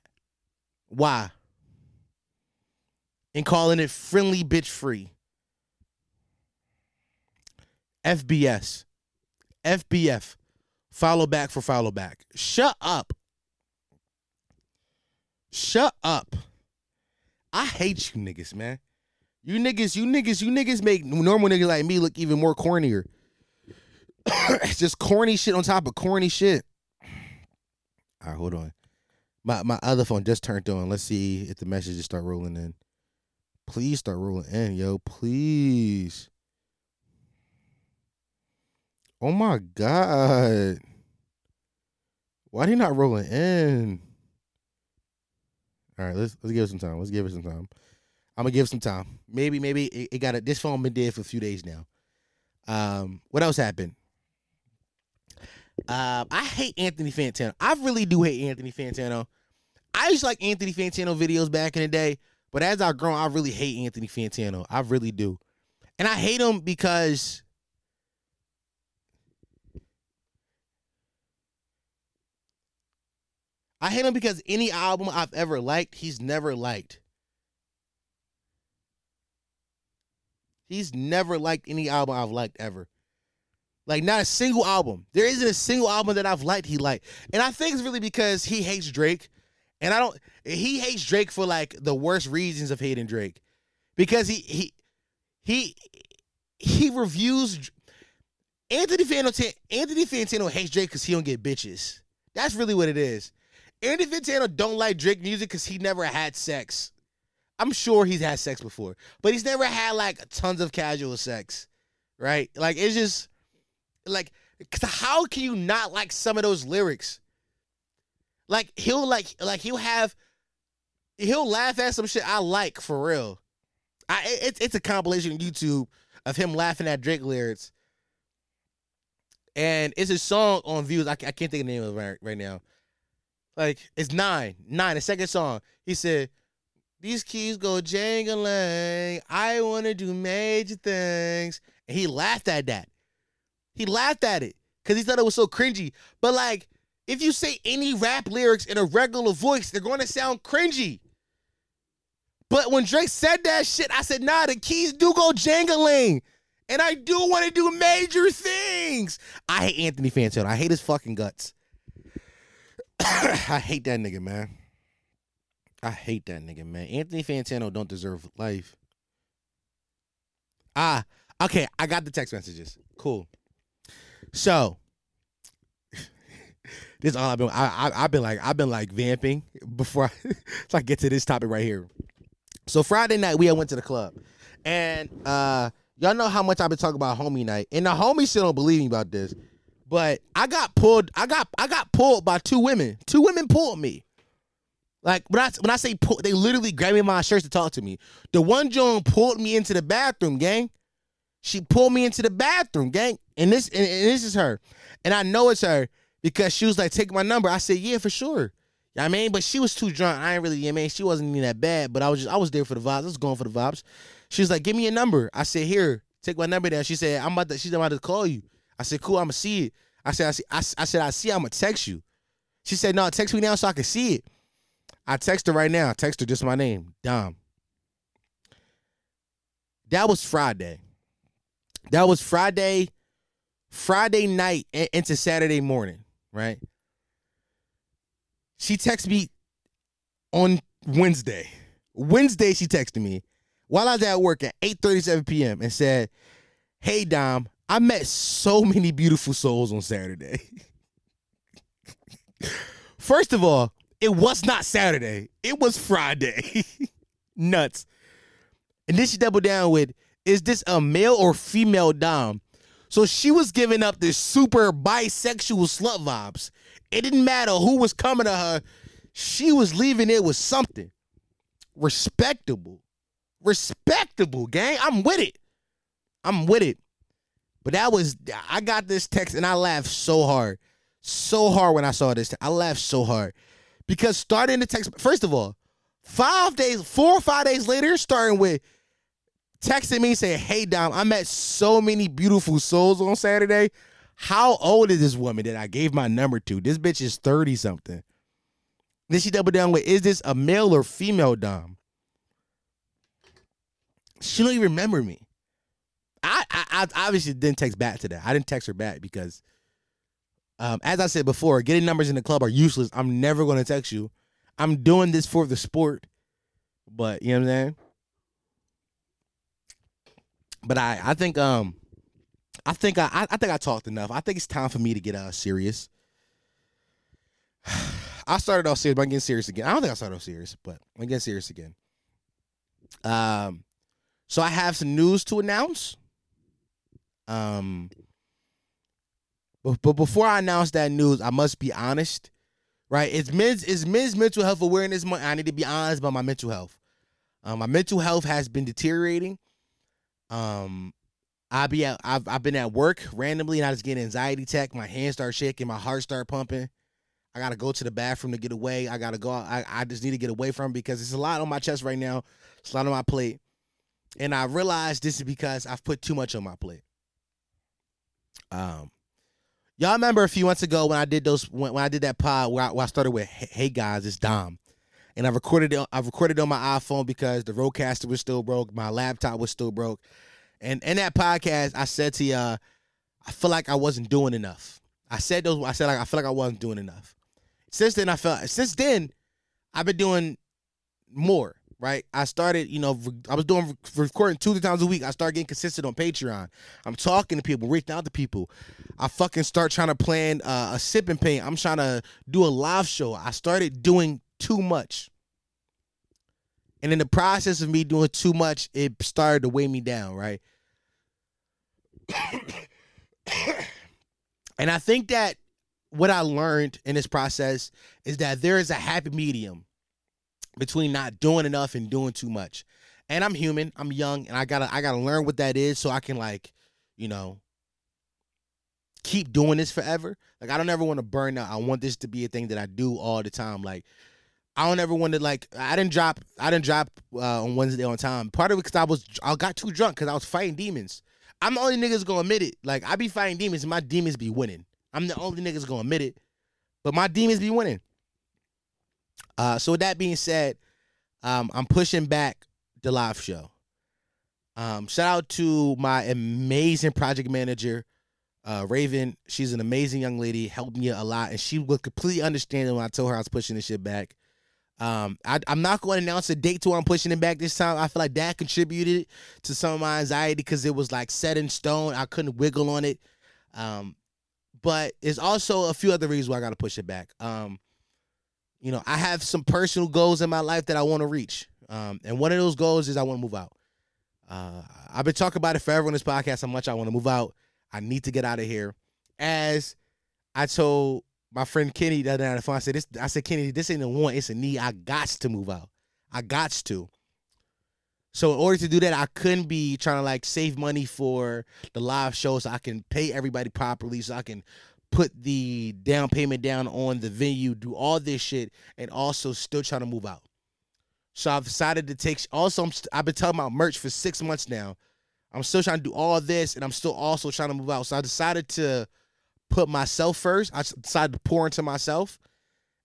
Why? And calling it friendly bitch free. FBS. FBF. Follow back for follow back. Shut up. Shut up. I hate you niggas, man. You niggas, you niggas, you niggas make normal niggas like me look even more cornier. it's just corny shit on top of corny shit. All right, hold on. My my other phone just turned on. Let's see if the messages start rolling in. Please start rolling in, yo. Please. Oh my god. Why they not rolling in? All right, let's let's give it some time. Let's give it some time. I'm gonna give it some time. Maybe maybe it, it got a, this phone been dead for a few days now. Um, what else happened? Um, I hate Anthony Fantano. I really do hate Anthony Fantano. I used to like Anthony Fantano videos back in the day, but as I've grown, I really hate Anthony Fantano. I really do, and I hate him because I hate him because any album I've ever liked, he's never liked. He's never liked any album I've liked ever. Like not a single album. There isn't a single album that I've liked he liked. And I think it's really because he hates Drake. And I don't he hates Drake for like the worst reasons of hating Drake. Because he he he he reviews Anthony Fantano. Anthony Fantano hates Drake because he don't get bitches. That's really what it is. Anthony Fantano don't like Drake music because he never had sex. I'm sure he's had sex before, but he's never had like tons of casual sex, right? Like it's just like, how can you not like some of those lyrics? Like he'll like like he'll have he'll laugh at some shit I like for real. I it's it's a compilation on YouTube of him laughing at Drake lyrics, and it's a song on views. I, I can't think of the name of it right, right now. Like it's nine, nine. The second song, he said, "These keys go jangling. I want to do major things," and he laughed at that. He laughed at it because he thought it was so cringy. But like, if you say any rap lyrics in a regular voice, they're going to sound cringy. But when Drake said that shit, I said, nah, the keys do go jangling. And I do want to do major things. I hate Anthony Fantano. I hate his fucking guts. I hate that nigga, man. I hate that nigga, man. Anthony Fantano don't deserve life. Ah, okay. I got the text messages. Cool. So this is all I've been. I, I have been like I've been like vamping before I, so I get to this topic right here. So Friday night we went to the club, and uh y'all know how much I've been talking about homie night, and the homie still don't believe me about this, but I got pulled. I got I got pulled by two women. Two women pulled me. Like when I when I say pull, they literally grabbed me my shirts to talk to me. The one Joan pulled me into the bathroom, gang. She pulled me into the bathroom, gang. And this and, and this is her. And I know it's her because she was like, take my number. I said, yeah, for sure. I mean, but she was too drunk. I ain't really, I mean, she wasn't even that bad, but I was just, I was there for the vibes. I was going for the vibes. She was like, give me a number. I said, here, take my number down. She said, I'm about to, she's about to call you. I said, cool, I'm gonna see it. I said, I, see, I, I said, I see, I'm gonna text you. She said, no, text me now so I can see it. I text her right now. Text her just my name, Dom. That was Friday. That was Friday, Friday night into Saturday morning, right? She texted me on Wednesday. Wednesday, she texted me while I was at work at 8:37 p.m. and said, "Hey Dom, I met so many beautiful souls on Saturday." First of all, it was not Saturday. It was Friday. Nuts. And then she doubled down with, is this a male or female Dom? So she was giving up this super bisexual slut vibes. It didn't matter who was coming to her. She was leaving it with something respectable. Respectable, gang. I'm with it. I'm with it. But that was I got this text and I laughed so hard. So hard when I saw this. I laughed so hard. Because starting the text, first of all, five days, four or five days later, starting with texting me saying, Hey Dom, I met so many beautiful souls on Saturday. How old is this woman that I gave my number to? This bitch is 30 something. Then she doubled down with, Is this a male or female Dom? She don't even remember me. I, I, I obviously didn't text back to that. I didn't text her back because, um, as I said before, getting numbers in the club are useless. I'm never going to text you. I'm doing this for the sport. But, you know what I'm saying? But I, I think um I think I, I think I talked enough. I think it's time for me to get uh serious. I started off serious, but I'm getting serious again. I don't think I started off serious, but I'm getting serious again. Um, so I have some news to announce. Um, but, but before I announce that news, I must be honest. Right? It's men's it's men's mental health awareness month. I need to be honest about my mental health. Um, my mental health has been deteriorating. Um, I be at, I've I've been at work randomly and I just get anxiety attack. My hands start shaking, my heart start pumping. I gotta go to the bathroom to get away. I gotta go. I, I just need to get away from because it's a lot on my chest right now. It's a lot on my plate, and I realized this is because I've put too much on my plate. Um, y'all remember a few months ago when I did those when, when I did that pod where I, where I started with "Hey guys, it's Dom," and I recorded it. I recorded on my iPhone because the RODECaster was still broke, my laptop was still broke, and in that podcast, I said to y'all, I feel like I wasn't doing enough. I said those. I said like I feel like I wasn't doing enough. Since then, I felt. Since then, I've been doing more. right? I started, you know, I was doing recording two times a week. I started getting consistent on Patreon. I'm talking to people, reaching out to people. I fucking start trying to plan uh, a sipping paint. I'm trying to do a live show. I started doing too much. And in the process of me doing too much, it started to weigh me down, right? and I think that what I learned in this process is that there is a happy medium between not doing enough and doing too much. And I'm human, I'm young, and I gotta I gotta learn what that is so I can like, you know, keep doing this forever. Like I don't ever want to burn out. I want this to be a thing that I do all the time. Like I don't ever want to like I didn't drop I didn't drop uh, on Wednesday on time. Part of it because I was I got too drunk because I was fighting demons. I'm the only niggas gonna admit it. Like I be fighting demons and my demons be winning. I'm the only niggas gonna admit it, but my demons be winning. Uh, so with that being said, um, I'm pushing back the live show. Um, shout out to my amazing project manager, uh, Raven. She's an amazing young lady, helped me a lot, and she was completely understanding when I told her I was pushing this shit back. Um, I, am not going to announce a date to where I'm pushing it back this time. I feel like that contributed to some of my anxiety because it was like set in stone. I couldn't wiggle on it. Um, but there's also a few other reasons why I got to push it back. Um, you know, I have some personal goals in my life that I want to reach. Um, and one of those goals is I want to move out. Uh, I've been talking about it forever on this podcast how much I want to move out. I need to get out of here. As I told my friend Kenny the other night on the phone, I said, this, I said, Kenny, this ain't a want, it's a need. I got to move out. I got to. So in order to do that, I couldn't be trying to like save money for the live show so I can pay everybody properly, so I can put the down payment down on the venue, do all this shit, and also still trying to move out. So I've decided to take. Also, i have been talking about merch for six months now. I'm still trying to do all this, and I'm still also trying to move out. So I decided to put myself first. I decided to pour into myself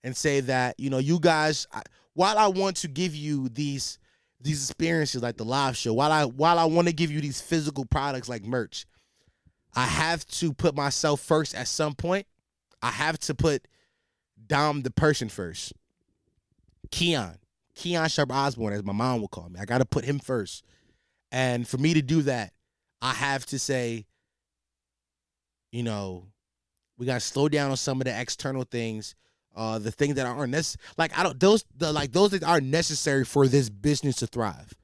and say that you know, you guys. While I want to give you these these experiences like the live show, while I while I want to give you these physical products like merch, I have to put myself first at some point. I have to put Dom the person first. Keon. Keon Sharp Osborne, as my mom will call me. I gotta put him first. And for me to do that, I have to say, you know, we gotta slow down on some of the external things. Uh, the things that aren't necessary, like I don't those the like those things are necessary for this business to thrive,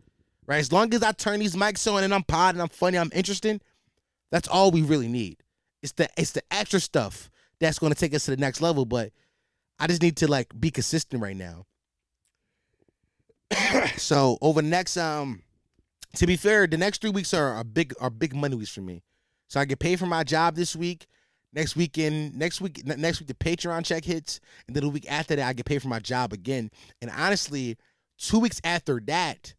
right? As long as I turn these mics on and I'm pod and I'm funny, I'm interesting, that's all we really need. It's the it's the extra stuff that's to take us to the next level. But I just need to like be consistent right now. so over the next um, to be fair, the next three weeks are, are big are big money weeks for me. So I get paid for my job this week. Next weekend, next week, next week the Patreon check hits, and then the week after that I get paid for my job again. And honestly, two weeks after that,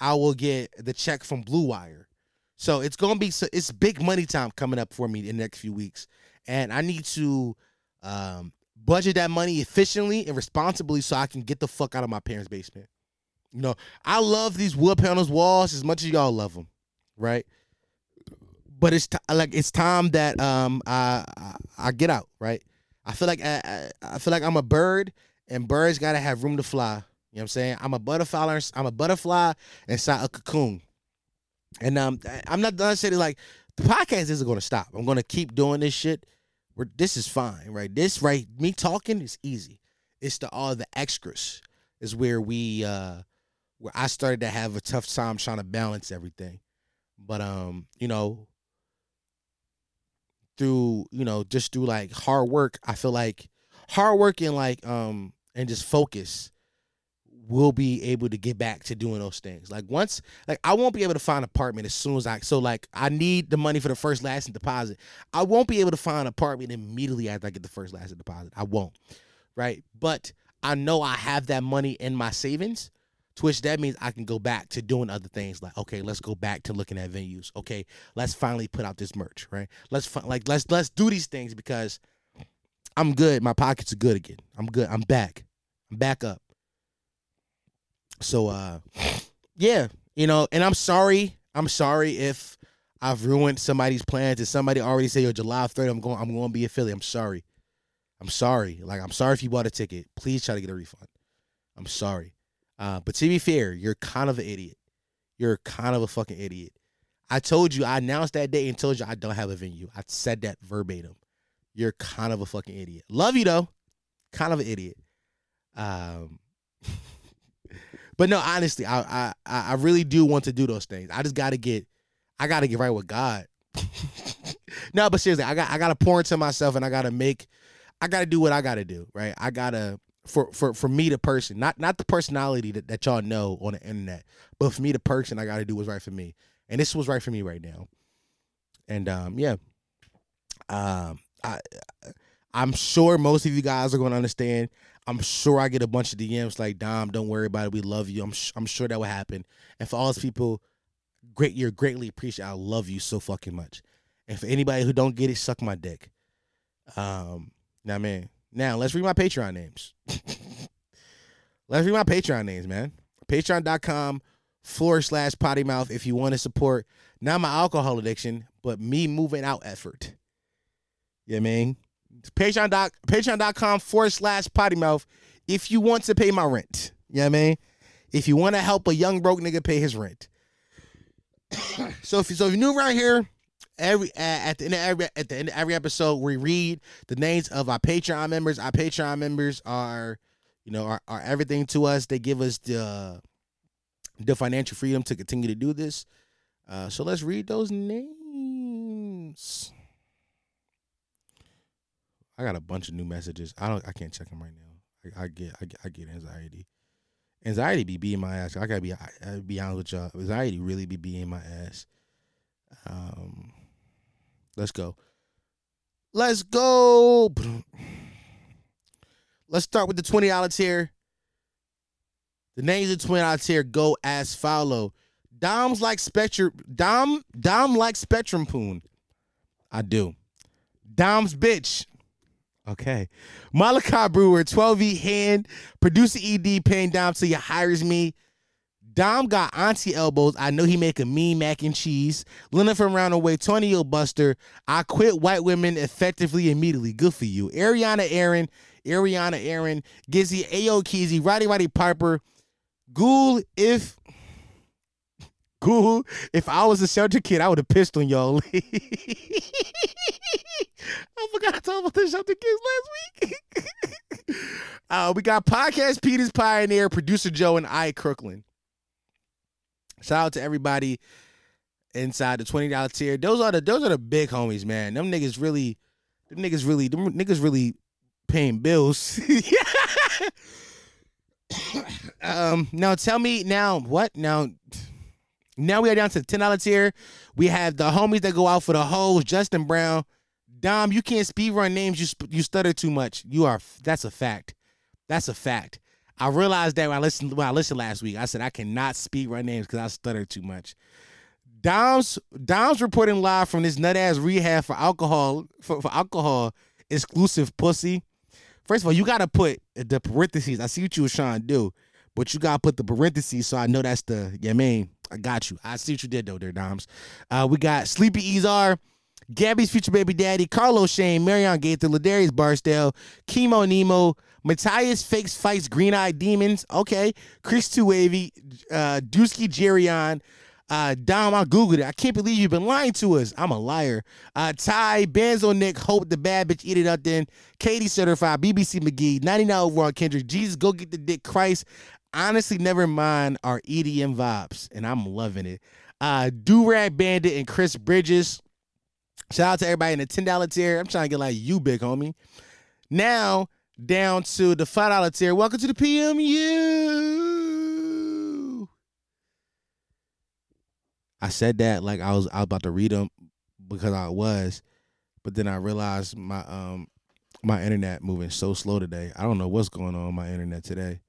I will get the check from Blue Wire. So it's gonna be so it's big money time coming up for me in the next few weeks, and I need to um, budget that money efficiently and responsibly so I can get the fuck out of my parents' basement. You know, I love these wood panels walls as much as y'all love them, right? But it's t- like it's time that um I, I, I get out, right? I feel like I, I feel like I'm a bird, and birds gotta have room to fly. You know what I'm saying? I'm a butterfly. I'm a butterfly inside a cocoon. And um, I'm not done saying like the podcast isn't to stop. I'm to keep doing this shit. Where this is fine, right? This right, me talking is easy. It's the all the extras is where we uh where I started to have a tough time trying to balance everything. But um, you know, through you know just through like hard work, I feel like hard work and like um and just focus will be able to get back to doing those things. Like once, like I won't be able to find an apartment as soon as I. So like I need the money for the first last and deposit. I won't be able to find an apartment immediately after I get the first last and deposit. I won't, right? But I know I have that money in my savings. To which that means I can go back to doing other things like okay, let's go back to looking at venues. Okay, let's finally put out this merch, right? Let's fi- like let's let's do these things because I'm good. My pockets are good again. I'm good. I'm back. I'm back up. So uh yeah, you know, and I'm sorry. I'm sorry if I've ruined somebody's plans. If somebody already say, "Yo, July 3rd, I'm going. I'm going to be a Philly." I'm sorry. I'm sorry. Like I'm sorry if you bought a ticket. Please try to get a refund. I'm sorry. Uh, but to be fair, you're kind of an idiot. You're kind of a fucking idiot. I told you, I announced that day and told you I don't have a venue. I said that verbatim. You're kind of a fucking idiot. Love you though. Kind of an idiot. Um, but no, honestly, I, I I really do want to do those things. I just gotta get, I gotta get right with God. no, but seriously, I got I gotta pour into myself and I gotta make, I gotta do what I gotta do. Right, I gotta for for for me the person, not not the personality that, that y'all know on the internet, but for me the person, I gotta do what's right for me, and this was right for me right now. And um, yeah, um, I I'm sure most of you guys are gonna understand. I'm sure I get a bunch of DMs like Dom, don't worry about it, we love you. I'm sh- I'm sure that will happen. And for all those people, great, you're greatly appreciated. I love you so fucking much. And for anybody who don't get it, suck my dick. Um, now man, now let's read my Patreon names. Let's read my Patreon names, man. Patreon.com forward slash potty mouth if you want to support not my alcohol addiction, but me moving out effort. Yeah, man. Patreon dot patreon.com forward slash potty mouth if you want to pay my rent. You know I mean? If you want to help a young broke nigga pay his rent. so if you so if you're new around here, every at the end of every at the end of every episode, we read the names of our Patreon members. Our Patreon members are, you know, are, are everything to us. They give us the the financial freedom to continue to do this. Uh, so let's read those names. I got a bunch of new messages. I don't. I can't check them right now. I, I get. I get. I get anxiety. Anxiety be beating my ass. I gotta be. I, I be honest with y'all. Anxiety really be beating my ass. Um, let's go. Let's go. Let's start with the twenty dollar tier. The names of twenty dollar tier go as follow. Dom's like Spectrum. Dom. Dom like Spectrum Poon. I do. Dom's bitch. Okay. Malachi Brewer, 12E hand, producer ED paying Dom till he hires me. Dom got auntie elbows. I know he make a mean mac and cheese. Leonard from Round Away, Tonio Buster. I quit white women effectively immediately. Good for you. Ariana Aaron, Ariana Aaron, Gizzy, Ayo Keezy, Roddy Roddy Piper. Ghoul, if Ghoul, if I was a shelter kid, I would have pissed on y'all. I forgot to talk about the shelter kids last week. uh, we got podcast Peter's Pioneer, producer Joe, and I Kirkland. Shout out to everybody inside the twenty dollar tier. Those are the those are the big homies, man. Them niggas really, them niggas really, them niggas really paying bills. um, now tell me now what now. Now we are down to the ten dollar tier. We have the homies that go out for the hoes. Justin Brown, Dom. You can't speed run names. You you stutter too much. You are. That's a fact. That's a fact. I realized that when I listened when I listened last week. I said I cannot speak run names because I stutter too much. Dom's Dom's reporting live from this nut ass rehab for alcohol for, for alcohol exclusive pussy. First of all, you gotta put the parentheses. I see what you was trying to do, but you gotta put the parentheses so I know that's the yeah, man. I got you. I see what you did though, there, Doms. Uh, we got Sleepy Ezar, Gabby's future baby daddy, Carlos Shane, Marion Gaither, Ladarius Barstell, Chemo Nemo, Matthias fakes fights Green Eyed Demons. Okay, Chris Two Wavy, uh, Dusky Jerion. Uh, Dom, I googled it. I can't believe you've been lying to us. I'm a liar. Uh, Ty, Benzo Nick, Hope the bad bitch, eat it up then. Katie certified, BBC McGee, 99 overall Kendrick, Jesus, go get the dick, Christ. Honestly, never mind our EDM vibes, and I'm loving it. Uh, Durag Bandit and Chris Bridges. Shout out to everybody in the ten dollar tier. I'm trying to get like you, big homie. Now down to the five dollar tier. Welcome to the PMU. I said that like I was I was about to read them because I was, but then I realized my um my internet moving so slow today. I don't know what's going on with my internet today.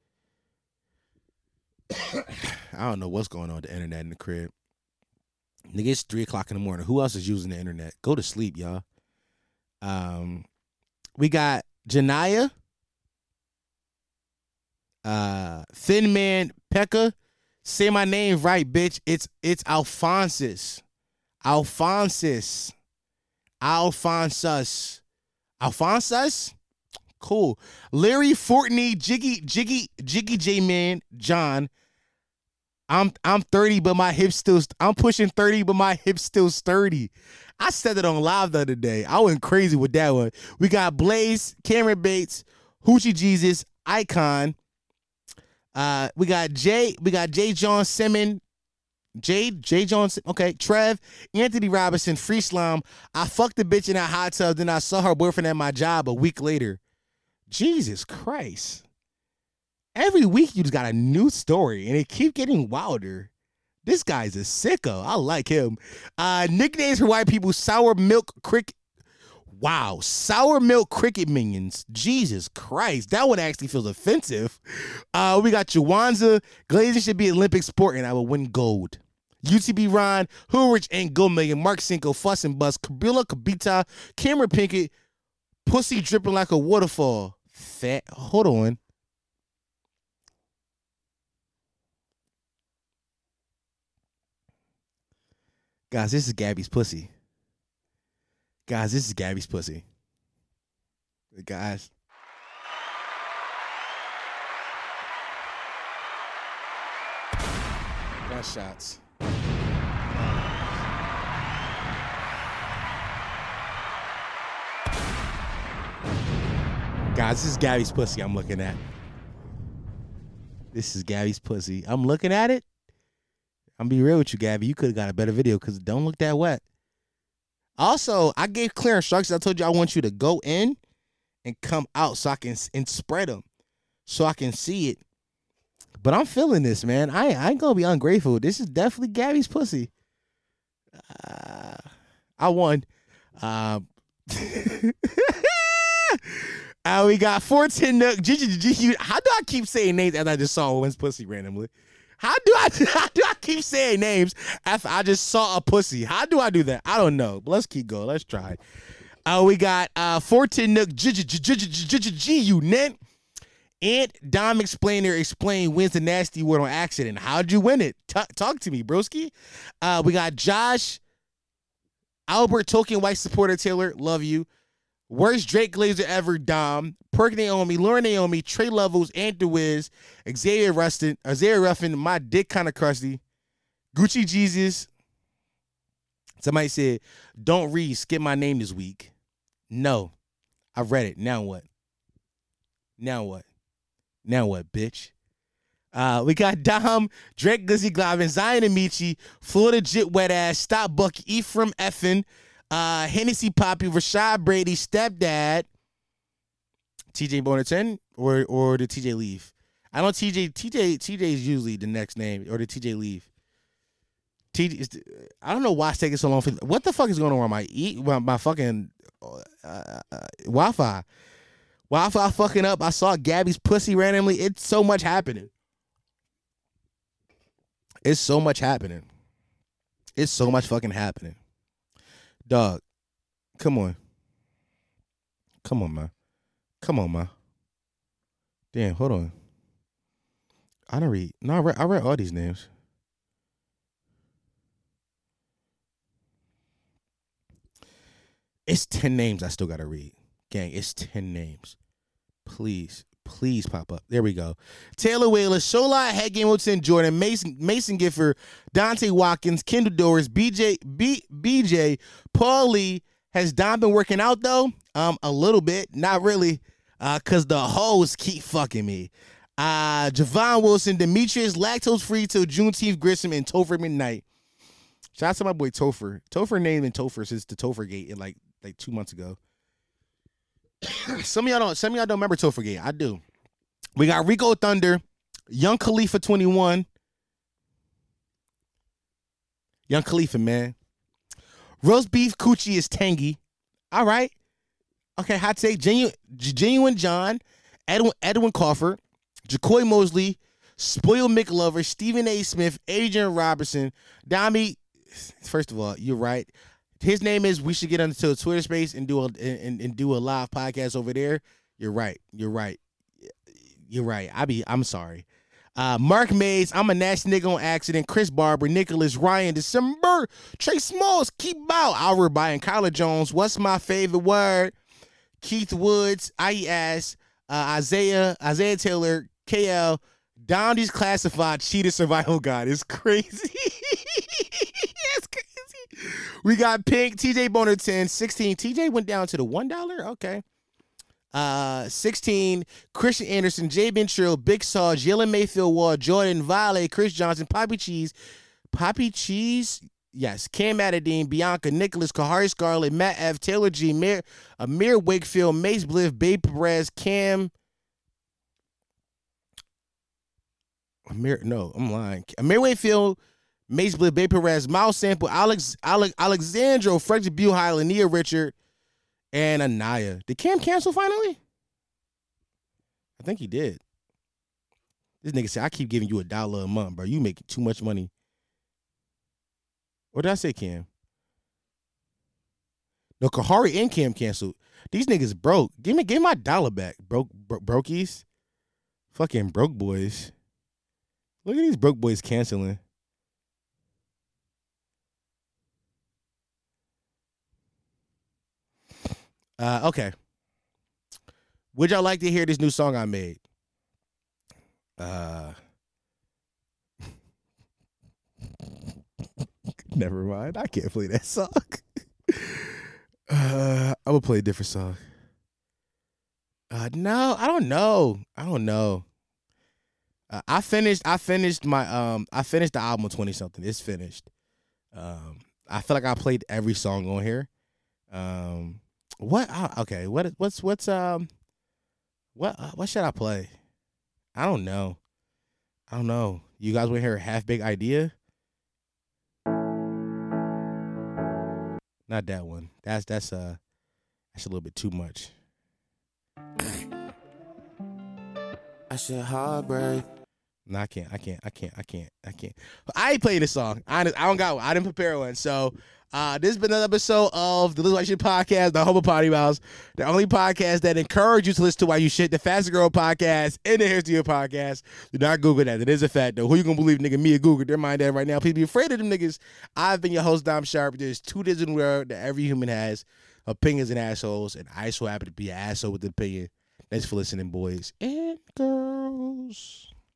I don't know what's going on with the internet in the crib. Nigga, it's three o'clock in the morning. Who else is using the internet? Go to sleep, y'all. Um, we got Janaya, uh, Thin Man Pekka. Say my name right, bitch. It's it's Alphonsus. Alphonsus. Alphonsus. Alphonsus? Cool. Larry Fortney, Jiggy, Jiggy, Jiggy J Man, John. I'm I'm 30, but my hips still I'm pushing 30, but my hips still sturdy. I said it on live the other day. I went crazy with that one. We got Blaze, Cameron Bates, Hoochie Jesus, Icon. Uh, we got Jay, we got Jay John Simmon, Jay, Jay Johnson, okay, Trev, Anthony Robinson, Free Slime. I fucked the bitch in that hot tub, then I saw her boyfriend at my job a week later. Jesus Christ. Every week you just got a new story and it keep getting wilder. This guy's a sicko. I like him. Uh, nicknames for white people: Sour Milk Cricket. Wow, sour milk cricket minions. Jesus Christ, that one actually feels offensive. Uh, we got Jawanza. Glazing should be Olympic sport, and I will win gold. UTB Ron, Hoorich, and Go Million, Mark Cinco, Fuss and Bus, Kabila Kabita, Cameron Pinkett, Pussy dripping like a waterfall. Fat. Hold on. Guys, this is Gabby's pussy. Guys, this is Gabby's pussy. Guys. Gunshots. Guys, this is Gabby's pussy I'm looking at. This is Gabby's pussy. I'm looking at it. I'm be real with you, Gabby. You could have got a better video because it don't look that wet. Also, I gave clear instructions. I told you I want you to go in and come out so I can and spread them so I can see it. But I'm feeling this, man. I, I ain't gonna be ungrateful. This is definitely Gabby's pussy. Uh, I won. Uh, uh, we got 14 Nook. How do I keep saying names as I just saw one's pussy randomly? How do I how do I keep saying names after I just saw a pussy? How do I do that? I don't know. Let's keep going. Let's try. Uh, we got uh 14 Nook G unit. And Dom Explainer explain wins the nasty word on accident. How'd you win it? Talk to me, broski. Uh, we got Josh, Albert Tolkien White supporter Taylor, love you. Worst Drake Glazer ever, Dom. Perk Naomi, Lauren Naomi, Trey Levels, Andrew Wiz, Xavier Rustin, Xavier Ruffin, my dick kind of crusty. Gucci Jesus. Somebody said, don't read, skip my name this week. No. I read it. Now what? Now what? Now what, bitch? Uh, we got Dom, Drake Glizzy Glavin, Zion Amici, Florida Jit Wet Ass, Stop Buck, Ephraim Effin, uh, Hennessy Poppy, Rashad Brady, Stepdad, TJ Bonerton, or or did TJ leave? I don't TJ TJ TJ is usually the next name, or did TJ leave? TJ, I don't know why it's taking so long for. What the fuck is going on with my eat my, my fucking uh, uh, Wi-Fi? Wi-Fi fucking up. I saw Gabby's pussy randomly. It's so much happening. It's so much happening. It's so much fucking happening. Dog, come on. Come on, man. Come on, man. Damn, hold on. I don't read. No, I read, I read all these names. It's 10 names I still got to read. Gang, it's 10 names. Please, please pop up. There we go. Taylor Whaler, Shola Head Hamilton, Jordan, Mason, Mason Gifford, Dante Watkins, Kendall Doris, BJ, B, BJ, Paul Lee. Has Don been working out though? Um, a little bit, not really, uh, cause the hoes keep fucking me. Uh, Javon Wilson, Demetrius, lactose free till Juneteenth, Grissom, and Topher Midnight. Shout out to my boy Topher. Topher named in Topher since the Topher Gate in like like two months ago. some of y'all don't. Some of y'all don't remember Topher Gate. I do. We got Rico Thunder, Young Khalifa twenty one. Young Khalifa, man. Roast beef coochie is tangy. All right. Okay, hot take. Genuine, genuine John, Edwin, Edwin Crawford, Jacoy Mosley, Spoiled McLover, Stephen A. Smith, Adrian Robertson, Dami. First of all, you're right. His name is. We should get onto a Twitter space and do a and, and do a live podcast over there. You're right. You're right. You're right. I be. I'm sorry. Uh, Mark Mays, I'm a nasty nigga on accident. Chris Barber, Nicholas Ryan, December, Trey Smalls, keep out. Albert Bynum, Kyler Jones. What's my favorite word? Keith Woods, IES, uh, Isaiah, Isaiah Taylor, KL, Down classified cheetah survival guide. It's crazy. We got Pink, TJ Boner 10, 16. TJ went down to the $1. Okay. Uh, 16, Christian Anderson, Jay Bentrill, Big Saw, Jalen Mayfield Wall, Jordan Vale, Chris Johnson, Poppy Cheese, Poppy Cheese, yes, Cam Adadine, Bianca, Nicholas, Kahari Scarlett, Matt F, Taylor G, Amir, Amir Wakefield, Mace Bliff, Babe Perez, Cam. Amir, no, I'm lying. Amir Wakefield, Mace Bliff, Babe Perez, Miles Sample, Alex, Alex Alexandro, Frederick Buhai, Lania Richard, and Anaya. Did Cam cancel finally? I think he did. This nigga said, I keep giving you a dollar a month, bro. You making too much money. What did I say, Cam? No, Kahari and Cam canceled. These niggas broke. Give me, give my dollar back, broke, bro- brokies. Fucking broke boys. Look at these broke boys canceling. Uh, okay. Would y'all like to hear this new song I made? Uh, never mind. I can't play that song. uh, I'm gonna play a different song. Uh, no, I don't know. I don't know. Uh, I finished. I finished my. Um, I finished the album twenty something. It's finished. Um, I feel like I played every song on here. Um, what? Okay. What? What's? What's? Um. What? Uh, what should I play? I don't know. I don't know. You guys want to hear a half big idea? Not that one. That's that's uh that's a little bit too much. I said heartbreak. No, I can't. I can't. I can't. I can't. I can't. I ain't playing this song. I, I don't got one. I didn't prepare one. So uh, this has been another episode of the Little White Shit Podcast, the Homo Potty Mouse, the only podcast that encourages you to listen to why you shit, the fastest girl podcast in the history of podcasts. Do not Google that. It is a fact, though. Who you gonna believe, nigga? Me or Google? They're mind that right now. Please be afraid of them niggas. I've been your host, Dom Sharp. There's two digital world that every human has opinions and assholes, and I so happen to be an asshole with an opinion. Thanks for listening, boys and girls.